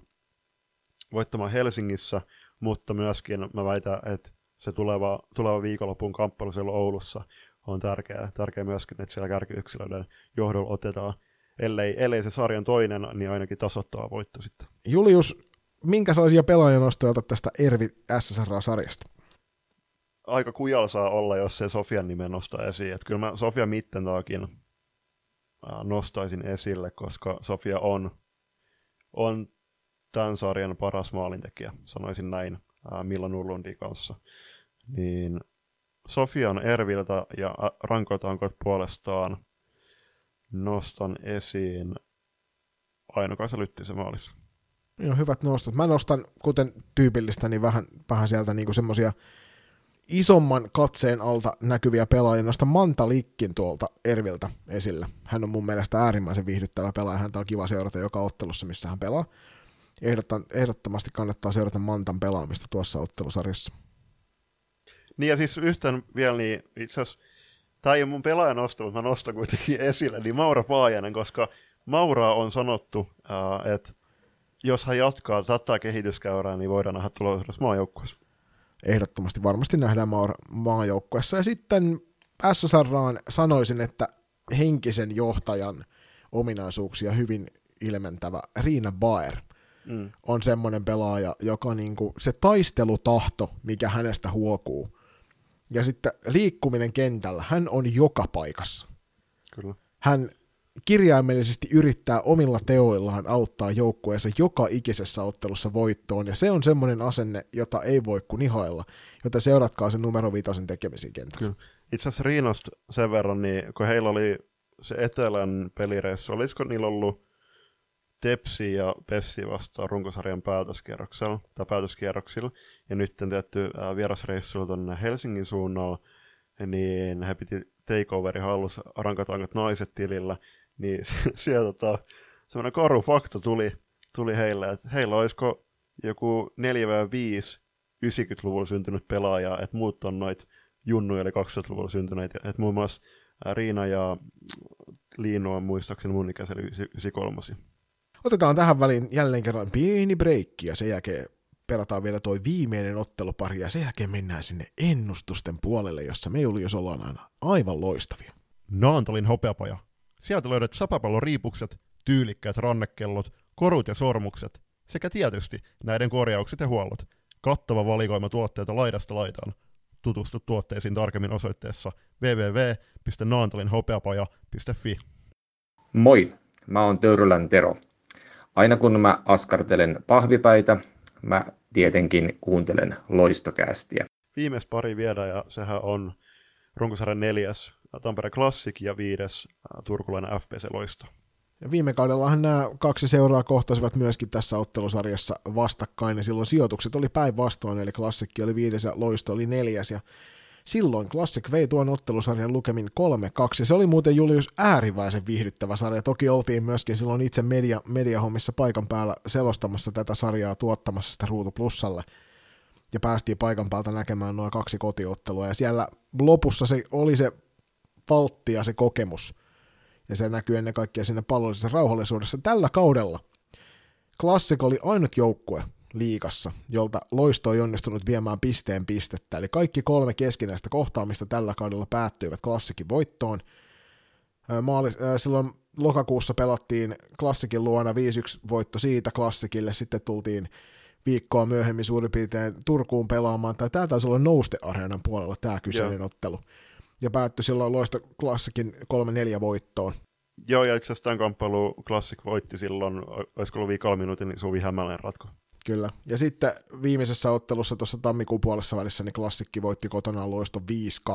C: voittamaan Helsingissä, mutta myöskin mä väitän, että se tuleva, tuleva viikonlopun kamppailu siellä Oulussa on tärkeää, tärkeää myöskin, että siellä kärkiyksilöiden johdolla otetaan, ellei, ellei se sarjan toinen, niin ainakin tasoittava voitto sitten.
B: Julius, minkä sellaisia pelaajanostoja tästä Ervi SSR-sarjasta?
C: Aika kujalla saa olla, jos se Sofian nimen nostaa esiin. Että kyllä mä Sofia Mittentaakin nostaisin esille, koska Sofia on, on tämän sarjan paras maalintekijä, sanoisin näin Milan Urlundin kanssa. Niin Sofian Erviltä ja rankoitankot puolestaan nostan esiin Aino-Kaisa Lyttisen maalissa.
B: Joo, hyvät nostot. Mä nostan, kuten tyypillistä, niin vähän, vähän sieltä niinku semmosia isomman katseen alta näkyviä pelaajia. Nostan Manta Likkin tuolta Erviltä esillä. Hän on mun mielestä äärimmäisen viihdyttävä pelaaja. Häntä on kiva seurata joka ottelussa, missä hän pelaa. Ehdottomasti kannattaa seurata Mantan pelaamista tuossa ottelusarjassa.
C: Niin ja siis yhtään vielä, niin itse asiassa, tämä ei ole mun pelaajan nosto, mutta mä nostan kuitenkin esille, niin Maura Paajanen, koska Mauraa on sanottu, uh, että jos hän jatkaa tätä kehityskäyrää, niin voidaan nähdä tulevaisuudessa maajoukkueessa.
B: Ehdottomasti varmasti nähdään maa- maajoukkueessa. Ja sitten SSRaan sanoisin, että henkisen johtajan ominaisuuksia hyvin ilmentävä Riina Baer mm. on semmoinen pelaaja, joka niinku, se taistelutahto, mikä hänestä huokuu, ja sitten liikkuminen kentällä, hän on joka paikassa.
C: Kyllä.
B: Hän kirjaimellisesti yrittää omilla teoillaan auttaa joukkueensa joka ikisessä ottelussa voittoon, ja se on semmoinen asenne, jota ei voi kuin ihailla, joten seuratkaa sen numero viitosen tekemisiä kentällä.
C: Kyllä. itse asiassa Riinasta sen verran, niin kun heillä oli se etelän pelireissu, olisiko niillä ollut Tepsi ja Pessi vastaan runkosarjan päätöskierroksella, tai päätöskierroksilla, ja nyt tehty vierasreissuilla tuonne Helsingin suunnalla, niin he piti takeoveri hallussa rankatankat naiset tilillä, niin sieltä tota, semmoinen karu fakta tuli, tuli heille, että heillä olisiko joku 4-5 90-luvulla syntynyt pelaaja, että muut on noit junnuja eli 2000-luvulla syntyneitä, että muun muassa Riina ja Liino on muistaakseni mun ikäisellä 93.
B: Otetaan tähän väliin jälleen kerran pieni breikki ja sen jälkeen pelataan vielä toi viimeinen ottelupari ja sen jälkeen mennään sinne ennustusten puolelle, jossa me Julius ollaan aina aivan loistavia.
F: Naantalin hopeapaja. Sieltä löydät sapapallon riipukset, tyylikkäät rannekellot, korut ja sormukset sekä tietysti näiden korjaukset ja huollot. Kattava valikoima tuotteita laidasta laitaan. Tutustu tuotteisiin tarkemmin osoitteessa www.naantalinhopeapaja.fi.
G: Moi, mä oon Töyrylän Tero. Aina kun mä askartelen pahvipäitä, mä tietenkin kuuntelen loistokästiä.
C: Viimeis pari viedä ja sehän on runkosarjan neljäs Tampere Classic ja viides turkulainen FPC Loisto.
B: Ja viime kaudellahan nämä kaksi seuraa kohtasivat myöskin tässä ottelusarjassa vastakkain, ja silloin sijoitukset oli päinvastoin, eli klassikki oli viides ja loisto oli neljäs, ja silloin Classic vei tuon ottelusarjan lukemin 3-2, se oli muuten Julius äärimmäisen viihdyttävä sarja, toki oltiin myöskin silloin itse media, mediahommissa paikan päällä selostamassa tätä sarjaa tuottamassa sitä Ruutu Plussalle, ja päästiin paikan päältä näkemään noin kaksi kotiottelua, ja siellä lopussa se oli se valtti ja se kokemus, ja se näkyy ennen kaikkea siinä pallollisessa rauhallisuudessa. Tällä kaudella Classic oli ainut joukkue liikassa, jolta Loisto on onnistunut viemään pisteen pistettä, eli kaikki kolme keskinäistä kohtaamista tällä kaudella päättyivät Klassikin voittoon. Maali, silloin lokakuussa pelattiin Klassikin luona 5-1 voitto siitä Klassikille, sitten tultiin viikkoa myöhemmin suurin piirtein Turkuun pelaamaan, tai tämä taisi olla Nouste Areenan puolella tämä kyseinen Joo. ottelu ja päättyi silloin loisto klassikin 3-4 voittoon.
C: Joo, ja itse asiassa tämän kamppailu Classic voitti silloin, olisiko ollut viikolla minuutin, niin Suvi Hämälän ratko.
B: Kyllä, ja sitten viimeisessä ottelussa tuossa tammikuun puolessa välissä niin klassikki voitti kotona loisto 5-2.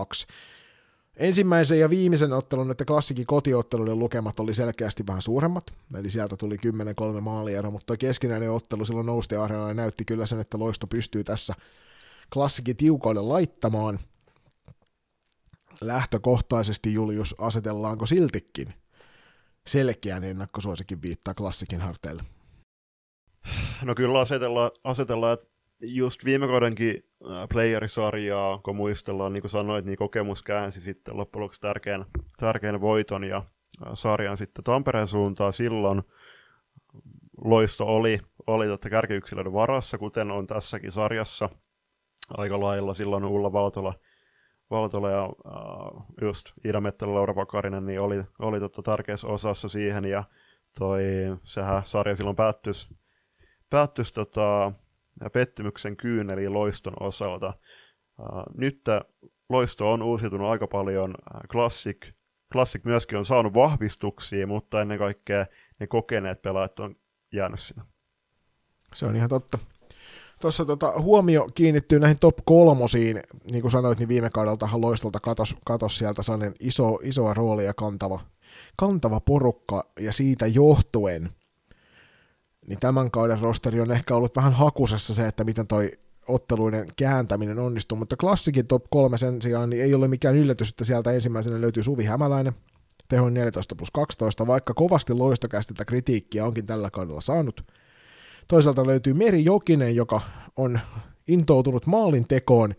B: Ensimmäisen ja viimeisen ottelun, että klassikin kotiotteluiden lukemat oli selkeästi vähän suuremmat, eli sieltä tuli 10-3 maaliero, mutta tuo keskinäinen ottelu silloin nousti ja näytti kyllä sen, että loisto pystyy tässä klassikin tiukoille laittamaan – lähtökohtaisesti Julius asetellaanko siltikin selkeän ennakkosuosikin viittaa klassikin harteille?
C: No kyllä asetellaan, asetellaan että just viime kaudenkin playerisarjaa, kun muistellaan, niin kuin sanoit, niin kokemus käänsi sitten loppujen lopuksi tärkeän, tärkeän voiton ja sarjan sitten Tampereen suuntaan. Silloin loisto oli, oli totta kärkiyksilöiden varassa, kuten on tässäkin sarjassa aika lailla. Silloin Ulla Valtola – Valtola ja uh, just Ida Mettelä, Laura Pakarinen, niin oli, oli totta tärkeässä osassa siihen, ja toi, sehän sarja silloin päättys, päättys tota, pettymyksen kyyneli loiston osalta. Nyt loisto on uusiutunut aika paljon, Classic, Classic myöskin on saanut vahvistuksia, mutta ennen kaikkea ne kokeneet pelaajat on jäänyt sinne.
B: Se on ihan totta. Tuossa tota, huomio kiinnittyy näihin top kolmosiin, niin kuin sanoit, niin viime kaudeltahan loistolta katos, katos sieltä sellainen iso, isoa roolia kantava, kantava porukka, ja siitä johtuen, niin tämän kauden rosteri on ehkä ollut vähän hakusessa se, että miten toi otteluiden kääntäminen onnistuu, mutta klassikin top kolme sen sijaan niin ei ole mikään yllätys, että sieltä ensimmäisenä löytyy Suvi Hämäläinen, tehoin 14 plus 12, vaikka kovasti loistokästiltä kritiikkiä onkin tällä kaudella saanut – Toisaalta löytyy Meri Jokinen, joka on intoutunut maalin tekoon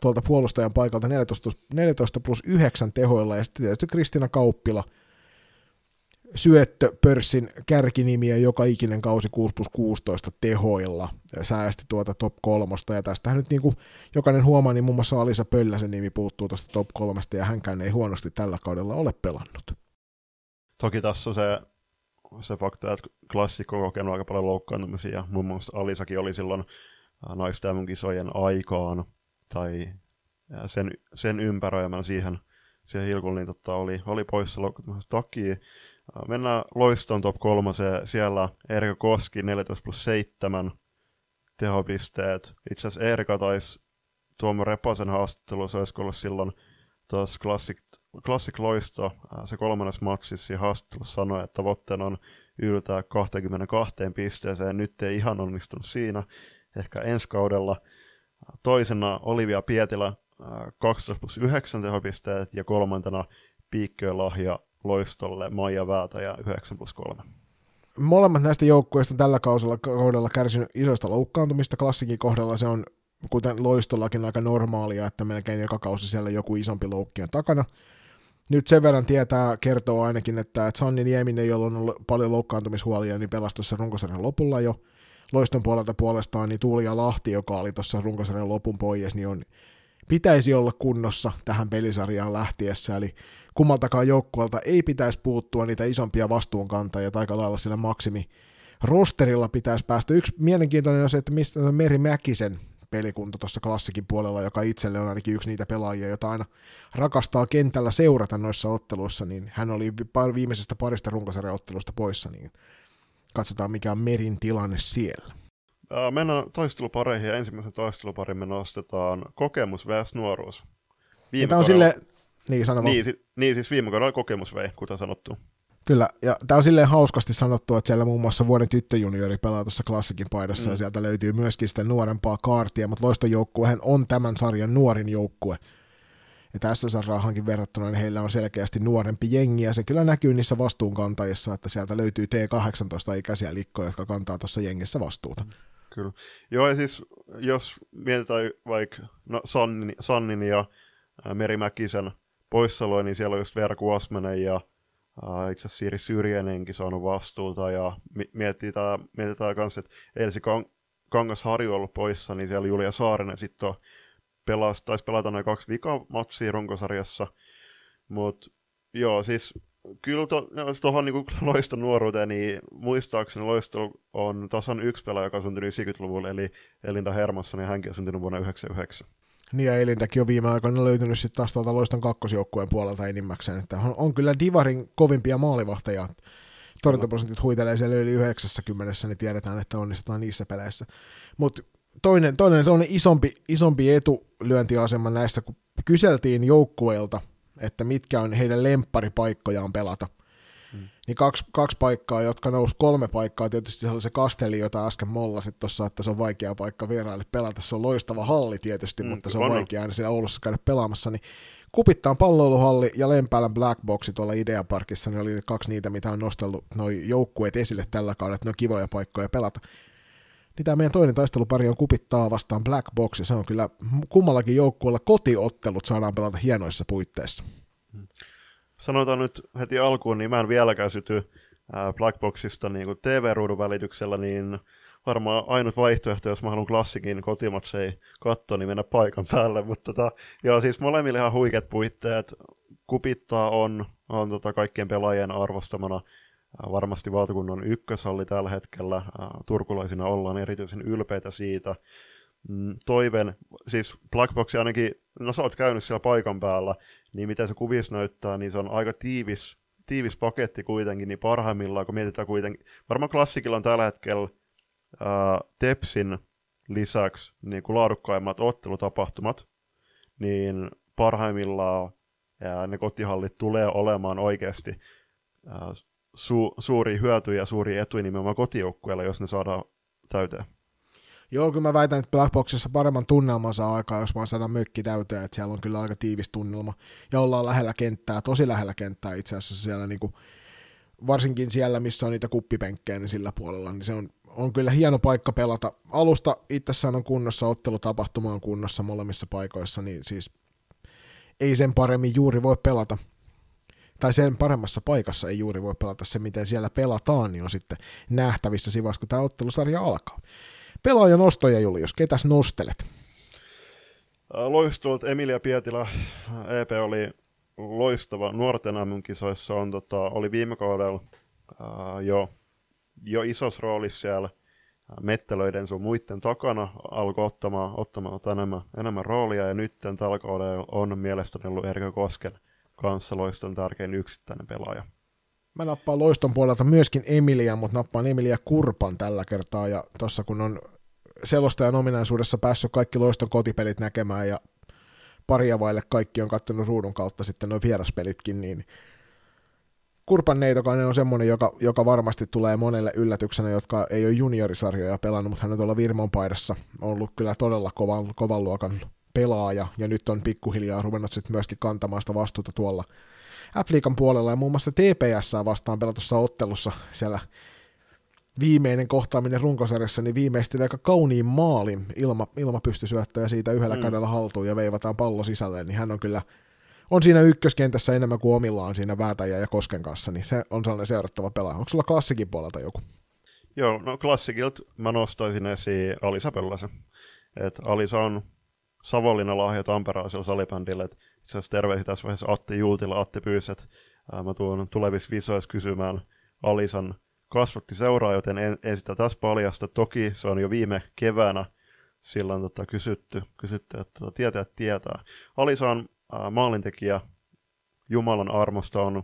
B: tuolta puolustajan paikalta 14, 14 plus 9 tehoilla, ja sitten tietysti Kristina Kauppila, syöttöpörssin kärkinimiä joka ikinen kausi 6 plus 16 tehoilla säästi tuota top kolmosta, ja tästähän nyt niin kuin jokainen huomaa, niin muun muassa Alisa Pölläsen nimi puuttuu tuosta top kolmesta, ja hänkään ei huonosti tällä kaudella ole pelannut.
C: Toki tässä se se fakta, että klassikko on kokenut aika paljon loukkaantumisia. Muun muassa Alisakin oli silloin äh, naisten kisojen aikaan tai äh, sen, sen ympäröimän siihen, siihen hilkuun, niin totta, oli, oli poissa loukkaantumisen takia. Mennään Loiston top 3, siellä Erika Koski 14 plus 7 tehopisteet. Itse asiassa Erika taisi Tuomo Reposen haastattelussa, olisiko ollut silloin tuossa Classic, Classic Loisto se kolmannes matsissa ja haastattelussa sanoi, että tavoitteena on yltää 22 pisteeseen. Nyt ei ihan onnistunut siinä, ehkä ensi kaudella. Toisena Olivia Pietilä 12 plus 9 tehopisteet ja kolmantena Piikköön lahja Loistolle Maija Väätä ja 9 plus 3.
B: Molemmat näistä joukkueista tällä kaudella, kaudella kärsinyt isoista loukkaantumista. Klassikin kohdalla se on, kuten Loistollakin, aika normaalia, että melkein joka kausi siellä joku isompi loukki on takana. Nyt sen verran tietää, kertoo ainakin, että, että Sanni Nieminen, jolla on ollut paljon loukkaantumishuolia, niin pelasi tuossa runkosarjan lopulla jo. Loiston puolelta puolestaan niin Tuuli ja Lahti, joka oli tuossa runkosarjan lopun pois, niin on, pitäisi olla kunnossa tähän pelisarjaan lähtiessä, eli kummaltakaan joukkueelta ei pitäisi puuttua niitä isompia vastuunkantajia, tai aika lailla sillä maksimi rosterilla pitäisi päästä. Yksi mielenkiintoinen on se, että mistä Meri Mäkisen pelikunta tuossa klassikin puolella, joka itselle on ainakin yksi niitä pelaajia, jota aina rakastaa kentällä seurata noissa otteluissa, niin hän oli viimeisestä parista runkosarjaottelusta poissa, niin katsotaan mikä on Merin tilanne siellä.
C: Mennään taistelupareihin ja ensimmäisen taisteluparin me nostetaan kokemus vs. nuoruus.
B: Viime tämä on sille... Niin, sano
C: niin, si- niin, siis viime kaudella kokemus vei, kuten sanottu.
B: Kyllä, ja tämä on silleen hauskasti sanottu, että siellä muun muassa vuoden tyttöjuniori pelaa tuossa klassikin paidassa, mm. ja sieltä löytyy myöskin sitä nuorempaa kaartia, mutta loistojoukkuehan on tämän sarjan nuorin joukkue. Ja tässä sarjaahankin verrattuna niin heillä on selkeästi nuorempi jengi, ja se kyllä näkyy niissä vastuunkantajissa, että sieltä löytyy T18-ikäisiä likkoja, jotka kantaa tuossa jengissä vastuuta.
C: Kyllä. Joo, ja siis jos mietitään vaikka no, Sannin, Sannin ja Meri Mäkisen poissaoloja, niin siellä on just Vera Kuosmanen ja Uh, itse asiassa Siiri Syrjänenkin saanut vastuuta ja mietitään, mietitään kanssa, että Elsi Kang- Kangasharju ollut poissa, niin siellä Julia Saarinen sitten pelas, taisi pelata noin kaksi vikamatsia runkosarjassa, mutta joo, siis kyllä tuohon to, niinku loiston nuoruuteen, niin muistaakseni loisto on tasan yksi pelaaja, joka on syntynyt 90-luvulla, eli Elinda Hermansson, ja hänkin on syntynyt vuonna 1999.
B: Niin ja Elintäkin on viime aikoina löytynyt sitten taas tuolta loiston kakkosjoukkueen puolelta enimmäkseen, että on, on kyllä Divarin kovimpia maalivahteja. Torjuntaprosentit huitelee siellä yli 90, niin tiedetään, että onnistutaan niissä peleissä. Mutta toinen, toinen sellainen isompi, isompi etulyöntiasema näissä, kun kyseltiin joukkueilta, että mitkä on heidän lempparipaikkojaan pelata, Mm. Niin kaksi, kaksi paikkaa, jotka nousi kolme paikkaa, tietysti se oli se Kasteli, jota äsken mollasit tuossa, että se on vaikea paikka vieraille pelata. Se on loistava halli tietysti, mm, mutta se on on vaikea aina siellä Oulussa käydä pelaamassa. Niin Kupittaan palloiluhalli ja Lempäälän Black Boxi tuolla Ideaparkissa, ne oli kaksi niitä, mitä on nostellut noin joukkueet esille tällä kaudella, että ne on kivoja paikkoja pelata. Niin tämä meidän toinen taistelupari on Kupittaa vastaan Black Box, ja se on kyllä kummallakin joukkueella kotiottelut saadaan pelata hienoissa puitteissa.
C: Sanotaan nyt heti alkuun, niin mä en vieläkään syty Blackboxista niin kuin TV-ruudun välityksellä, niin varmaan ainut vaihtoehto, jos mä haluan klassikin kotimatsei katsoa, niin mennä paikan päälle. Mutta tota, joo, siis molemmille ihan huikeat puitteet. Kupittaa on, on tota kaikkien pelaajien arvostamana varmasti valtakunnan ykköshalli tällä hetkellä. Turkulaisina ollaan erityisen ylpeitä siitä. Mm, toiven, siis Blackbox ainakin, no sä oot käynyt siellä paikan päällä, niin mitä se kuvissa näyttää, niin se on aika tiivis, tiivis paketti kuitenkin, niin parhaimmillaan, kun mietitään kuitenkin, varmaan klassikilla on tällä hetkellä ää, Tepsin lisäksi niin kuin laadukkaimmat ottelutapahtumat, niin parhaimmillaan ja ne kotihallit tulee olemaan oikeasti su, suuri hyöty ja suuri etu nimenomaan kotijoukkueella, jos ne saadaan täyteen.
B: Joo, kyllä mä väitän, että Blackboxissa paremman tunnelman saa aikaa, jos vaan saadaan mökki täyteen, että siellä on kyllä aika tiivis tunnelma, ja ollaan lähellä kenttää, tosi lähellä kenttää itse asiassa siellä niin kuin, varsinkin siellä, missä on niitä kuppipenkkejä, niin sillä puolella, niin se on, on kyllä hieno paikka pelata. Alusta itsessään on kunnossa, ottelutapahtuma on kunnossa molemmissa paikoissa, niin siis ei sen paremmin juuri voi pelata. Tai sen paremmassa paikassa ei juuri voi pelata. Se, miten siellä pelataan, niin on sitten nähtävissä siinä kun tämä ottelusarja alkaa. Pelaajan nostoja, Julius, ketäs nostelet?
C: Loistuvat Emilia Pietilä, EP oli loistava nuorten kisoissa on, tota, oli viime kaudella jo, jo isossa roolissa siellä mettelöiden sun muiden takana, alkoi ottamaan, ottamaan enemmän, enemmän roolia, ja nyt tällä kaudella on mielestäni ollut Erkö Kosken kanssa loiston tärkein yksittäinen pelaaja.
B: Mä nappaan loiston puolelta myöskin Emilia, mutta nappaan Emilia Kurpan tällä kertaa, ja tuossa kun on selostajan ominaisuudessa päässyt kaikki loiston kotipelit näkemään ja paria vaille kaikki on katsonut ruudun kautta sitten nuo vieraspelitkin, niin Kurpan Neitokainen on semmoinen, joka, joka varmasti tulee monelle yllätyksenä, jotka ei ole juniorisarjoja pelannut, mutta hän on tuolla Virmon paidassa ollut kyllä todella kovan, kovan luokan pelaaja, ja nyt on pikkuhiljaa ruvennut sitten myöskin kantamaan sitä vastuuta tuolla Appliikan puolella, ja muun muassa TPS vastaan pelatussa ottelussa siellä viimeinen kohtaaminen runkosarjassa, niin viimeisteli aika kauniin maalin ilma, ilmapystysyöttö ja siitä yhdellä mm. kädellä haltuun ja veivataan pallo sisälle, niin hän on kyllä on siinä ykköskentässä enemmän kuin omillaan siinä Väätäjä ja Kosken kanssa, niin se on sellainen seurattava pelaaja. Onko sulla klassikin puolelta joku?
C: Joo, no klassikilta mä nostaisin esiin Alisa Pöllasen. Et Alisa on Savonlinnan lahja Tampereella salibändillä. itse asiassa terveisiä tässä vaiheessa Atti Juutila, Atti pyysi, että mä tuon tulevissa visoissa kysymään Alisan kasvatti seuraa, joten en, en sitä tässä paljasta. Toki se on jo viime keväänä silloin tota, kysytty, kysytty, että tota, tietää, tietää. Alisa on ää, maalintekijä Jumalan armosta on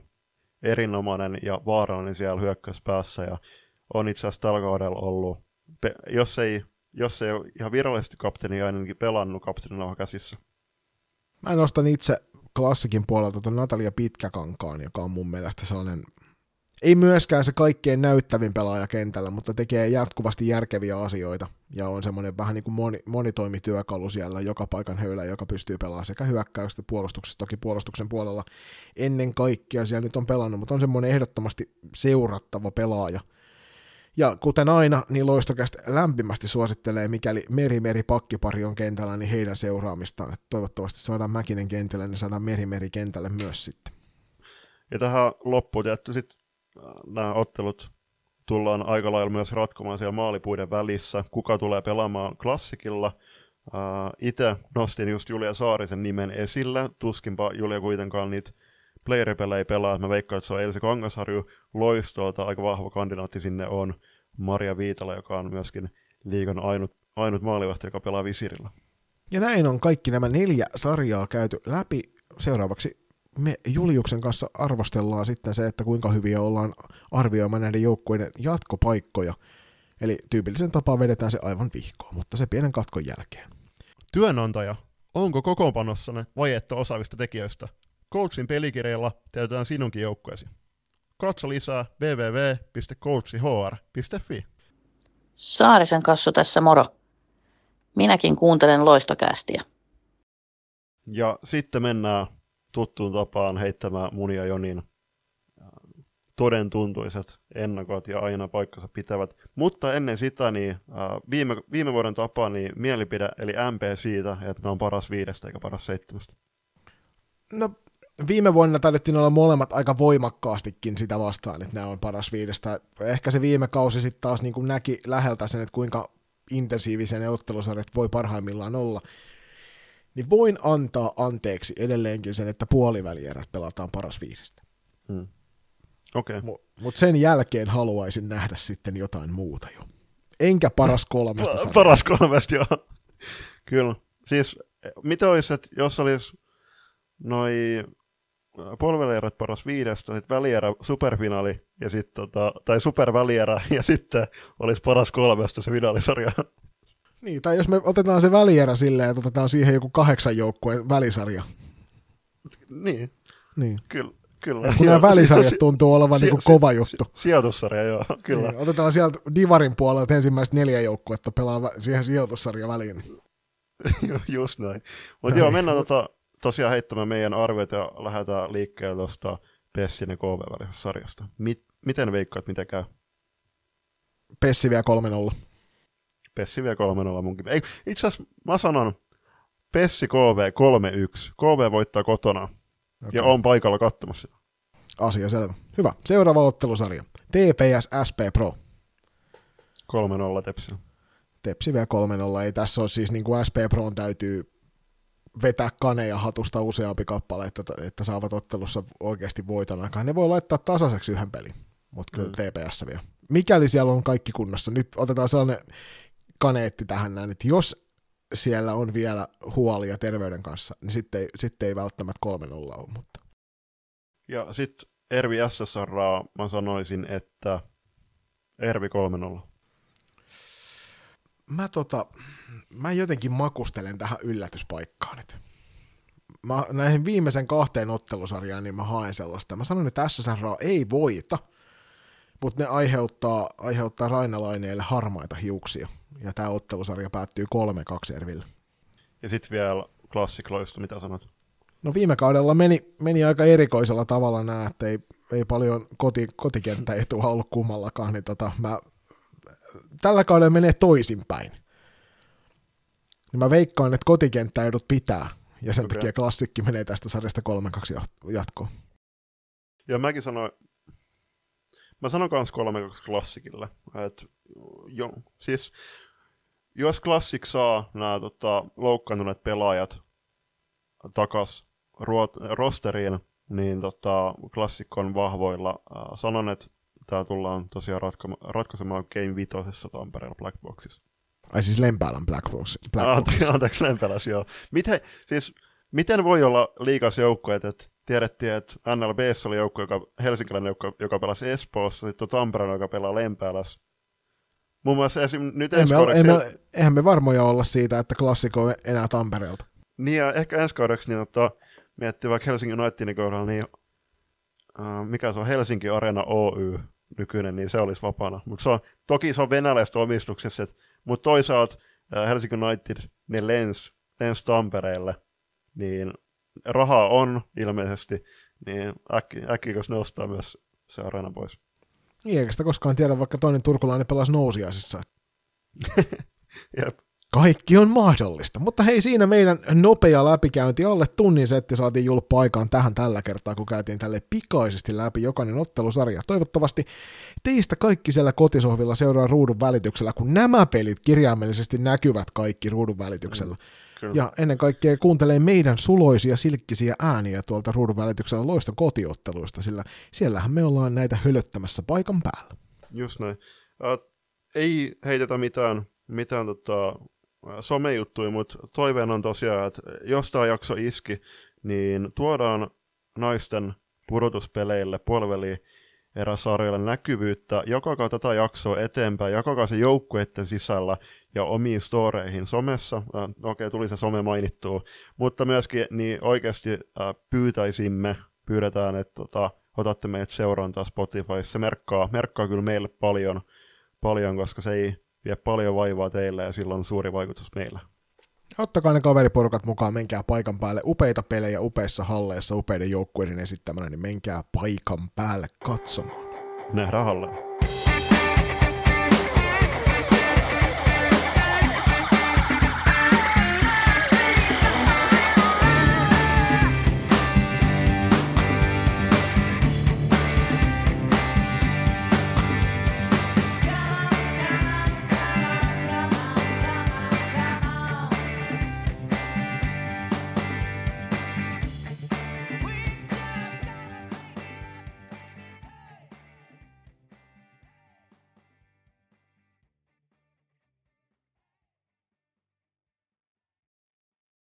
C: erinomainen ja vaarallinen siellä hyökkäyspäässä ja on itse asiassa tällä kaudella ollut, jos ei, jos ei ole ihan virallisesti kapteeni, ainakin pelannut kapteenilla käsissä.
B: Mä nostan itse klassikin puolelta tuon Natalia Pitkäkankaan, joka on mun mielestä sellainen ei myöskään se kaikkein näyttävin pelaaja kentällä, mutta tekee jatkuvasti järkeviä asioita ja on semmoinen vähän niin kuin moni, monitoimityökalu siellä joka paikan höylä, joka pystyy pelaamaan sekä hyökkäystä puolustuksessa, toki puolustuksen puolella ennen kaikkea siellä nyt on pelannut, mutta on semmoinen ehdottomasti seurattava pelaaja. Ja kuten aina, niin loistokästä lämpimästi suosittelee, mikäli meri-meri pakkipari on kentällä, niin heidän seuraamistaan. Että toivottavasti saadaan Mäkinen kentälle, niin saadaan meri-meri kentälle myös sitten.
C: Ja tähän loppuun tietty sitten nämä ottelut tullaan aika lailla myös ratkomaan siellä maalipuiden välissä. Kuka tulee pelaamaan klassikilla? Uh, Itse nostin just Julia Saarisen nimen esille. Tuskinpa Julia kuitenkaan niitä playeripelejä pelaa. Mä veikkaan, että se on Elsi Kangasharju loistolta. Aika vahva kandidaatti sinne on Maria Viitala, joka on myöskin liigan ainut, ainut maalivahti, joka pelaa visirillä.
B: Ja näin on kaikki nämä neljä sarjaa käyty läpi. Seuraavaksi me Juliuksen kanssa arvostellaan sitten se, että kuinka hyviä ollaan arvioimaan näiden joukkueiden jatkopaikkoja. Eli tyypillisen tapaan vedetään se aivan vihkoon, mutta se pienen katkon jälkeen.
F: Työnantaja, onko kokoonpanossanne vajetta osaavista tekijöistä? Coachin pelikirjalla täytetään sinunkin joukkueesi. Katso lisää www.coachihr.fi.
H: Saarisen kassu tässä moro. Minäkin kuuntelen loistokästiä.
C: Ja sitten mennään tuttuun tapaan heittämään mun ja Jonin toden tuntuiset ennakot ja aina paikkansa pitävät. Mutta ennen sitä, niin äh, viime, viime vuoden tapaan niin mielipide, eli MP siitä, että ne on paras viidestä eikä paras seitsemästä.
B: No, viime vuonna taidettiin olla molemmat aika voimakkaastikin sitä vastaan, että nämä on paras viidestä. Ehkä se viime kausi sitten taas niin kuin näki läheltä sen, että kuinka intensiivisen ottelusarjat voi parhaimmillaan olla niin voin antaa anteeksi edelleenkin sen, että puolivälierät pelataan paras viidestä.
C: Hmm. Okay.
B: Mutta mut sen jälkeen haluaisin nähdä sitten jotain muuta jo. Enkä paras kolmesta.
C: Pa- paras kolmesta, joo. Kyllä. Siis mitä olisi, että jos olisi noi polvelierät paras viidestä, sitten välierä superfinaali, ja sit, tota, tai supervälierä, ja sitten olisi paras kolmesta se finaalisarja.
B: Niin, tai jos me otetaan se välierä silleen, että otetaan siihen joku kahdeksan joukkueen välisarja.
C: Niin.
B: Niin.
C: Kyllä. Kyllä.
B: Kun nämä välisarjat tuntuu olevan si- niinku kova juttu.
C: Si- sijoitussarja, joo, kyllä. Niin,
B: otetaan sieltä Divarin puolelta ensimmäiset neljä joukkuetta pelaa siihen sijoitussarja väliin.
C: Just näin. Mutta joo, mennään tota, tosiaan heittämään meidän arvioita ja lähdetään liikkeelle tuosta Pessin ja KV välisestä sarjasta. Mit, miten veikkaat, mitä käy?
B: Pessi vielä 3-0.
C: Pessi vie 3-0 munkin. Ei, itse asiassa mä sanon Pessi KV 3-1. KV voittaa kotona okay. ja on paikalla katsomassa.
B: Asia selvä. Hyvä. Seuraava ottelusarja. TPS SP Pro.
C: 3-0 Tepsi.
B: Tepsi vielä 3-0. Ei tässä ole siis niin kuin SP Proon täytyy vetää kaneja hatusta useampi kappale, että, että saavat ottelussa oikeasti voiton aikaan. Ne voi laittaa tasaiseksi yhden pelin, mutta kyllä mm. TPS vielä. Mikäli siellä on kaikki kunnossa, nyt otetaan sellainen kaneetti tähän näin, että jos siellä on vielä huolia terveyden kanssa, niin sitten ei, sitten ei välttämättä 3-0 ole. Mutta.
C: Ja sitten Ervi SSR, mä sanoisin, että Ervi 3-0.
B: Mä, tota, mä jotenkin makustelen tähän yllätyspaikkaan nyt. mä näihin viimeisen kahteen ottelusarjaan, niin mä haen sellaista. Mä sanon, että SSR ei voita, mutta ne aiheuttaa, aiheuttaa Rainalaineille harmaita hiuksia. Ja tämä ottelusarja päättyy 3-2 Erville.
C: Ja sitten vielä klassikloista, mitä sanot?
B: No viime kaudella meni, meni aika erikoisella tavalla nämä, että ei, ei paljon koti, kotikenttäetua ollut kummallakaan, niin tota, mä, tällä kaudella menee toisinpäin. Niin mä veikkaan, että kotikenttäedut pitää, ja sen okay. takia klassikki menee tästä sarjasta 3-2 jatkoon.
C: Ja mäkin sanoin, mä sanon kans 3-2 klassikille. Et, jo, siis, jos klassik saa nämä tota, loukkaantuneet pelaajat takas ruot, rosteriin, niin tota, klassikko on vahvoilla. Äh, sanon, että tämä tullaan tosiaan ratko- ratkaisemaan Game 5 Tampereella Black Boxissa.
B: Ai siis Lempäälän Black Box. Black
C: Box. Anteeksi, Lempäläs, joo. Miten, siis, miten voi olla liikas joukko, että tiedettiin, että NLB oli joukko, joka, helsinkiläinen joukko, joka pelasi Espoossa, sitten Tampereen, joka pelaa Lempäälässä. Muun muassa esim. nyt ensi
B: kaudeksi... Emme, eihän me varmoja olla siitä, että klassikko on enää Tampereelta.
C: Niin ja ehkä ensi kaudeksi niin ottaa, miettii vaikka Helsingin Unitedin kohdalla, niin mikä se on Helsinki Arena Oy nykyinen, niin se olisi vapaana. Mutta se on, toki se on venäläistä omistuksessa, mutta toisaalta uh, Helsinki United ne lens, lens Tampereelle, niin rahaa on ilmeisesti, niin äkki, äkkikös nostaa myös se arena pois.
B: Niin, eikä sitä koskaan tiedä, vaikka toinen turkulainen pelasi nousiaisissa.
C: Jep.
B: Kaikki on mahdollista. Mutta hei, siinä meidän nopea läpikäynti alle tunnin setti saatiin julppa aikaan tähän tällä kertaa, kun käytiin tälle pikaisesti läpi jokainen ottelusarja. Toivottavasti teistä kaikki siellä kotisohvilla seuraa ruudun välityksellä, kun nämä pelit kirjaimellisesti näkyvät kaikki ruudun välityksellä. Mm, ja ennen kaikkea kuuntelee meidän suloisia, silkkisiä ääniä tuolta ruudun välityksellä loiston kotiotteluista, sillä siellähän me ollaan näitä hölöttämässä paikan päällä.
C: Just näin. Uh, ei heitetä mitään, mitään tota, somejuttuja, mutta toiveen on tosiaan, että jos tämä jakso iski, niin tuodaan naisten pudotuspeleille puoliväliin eräsarjalle näkyvyyttä, jakakaa tätä jaksoa eteenpäin, jakakaa se joukkueiden sisällä ja omiin storeihin somessa. Äh, Okei, okay, tuli se some mainittua, mutta myöskin niin oikeasti äh, pyytäisimme, pyydetään, että tota, otatte meidät seurantaa Spotifyssa. Se merkkaa, merkkaa kyllä meille paljon, paljon, koska se ei vie paljon vaivaa teille ja sillä on suuri vaikutus meillä.
B: Ottakaa ne kaveriporukat mukaan, menkää paikan päälle. Upeita pelejä upeissa halleissa, upeiden joukkueiden esittämänä, niin menkää paikan päälle katsomaan.
C: Nähdään halle.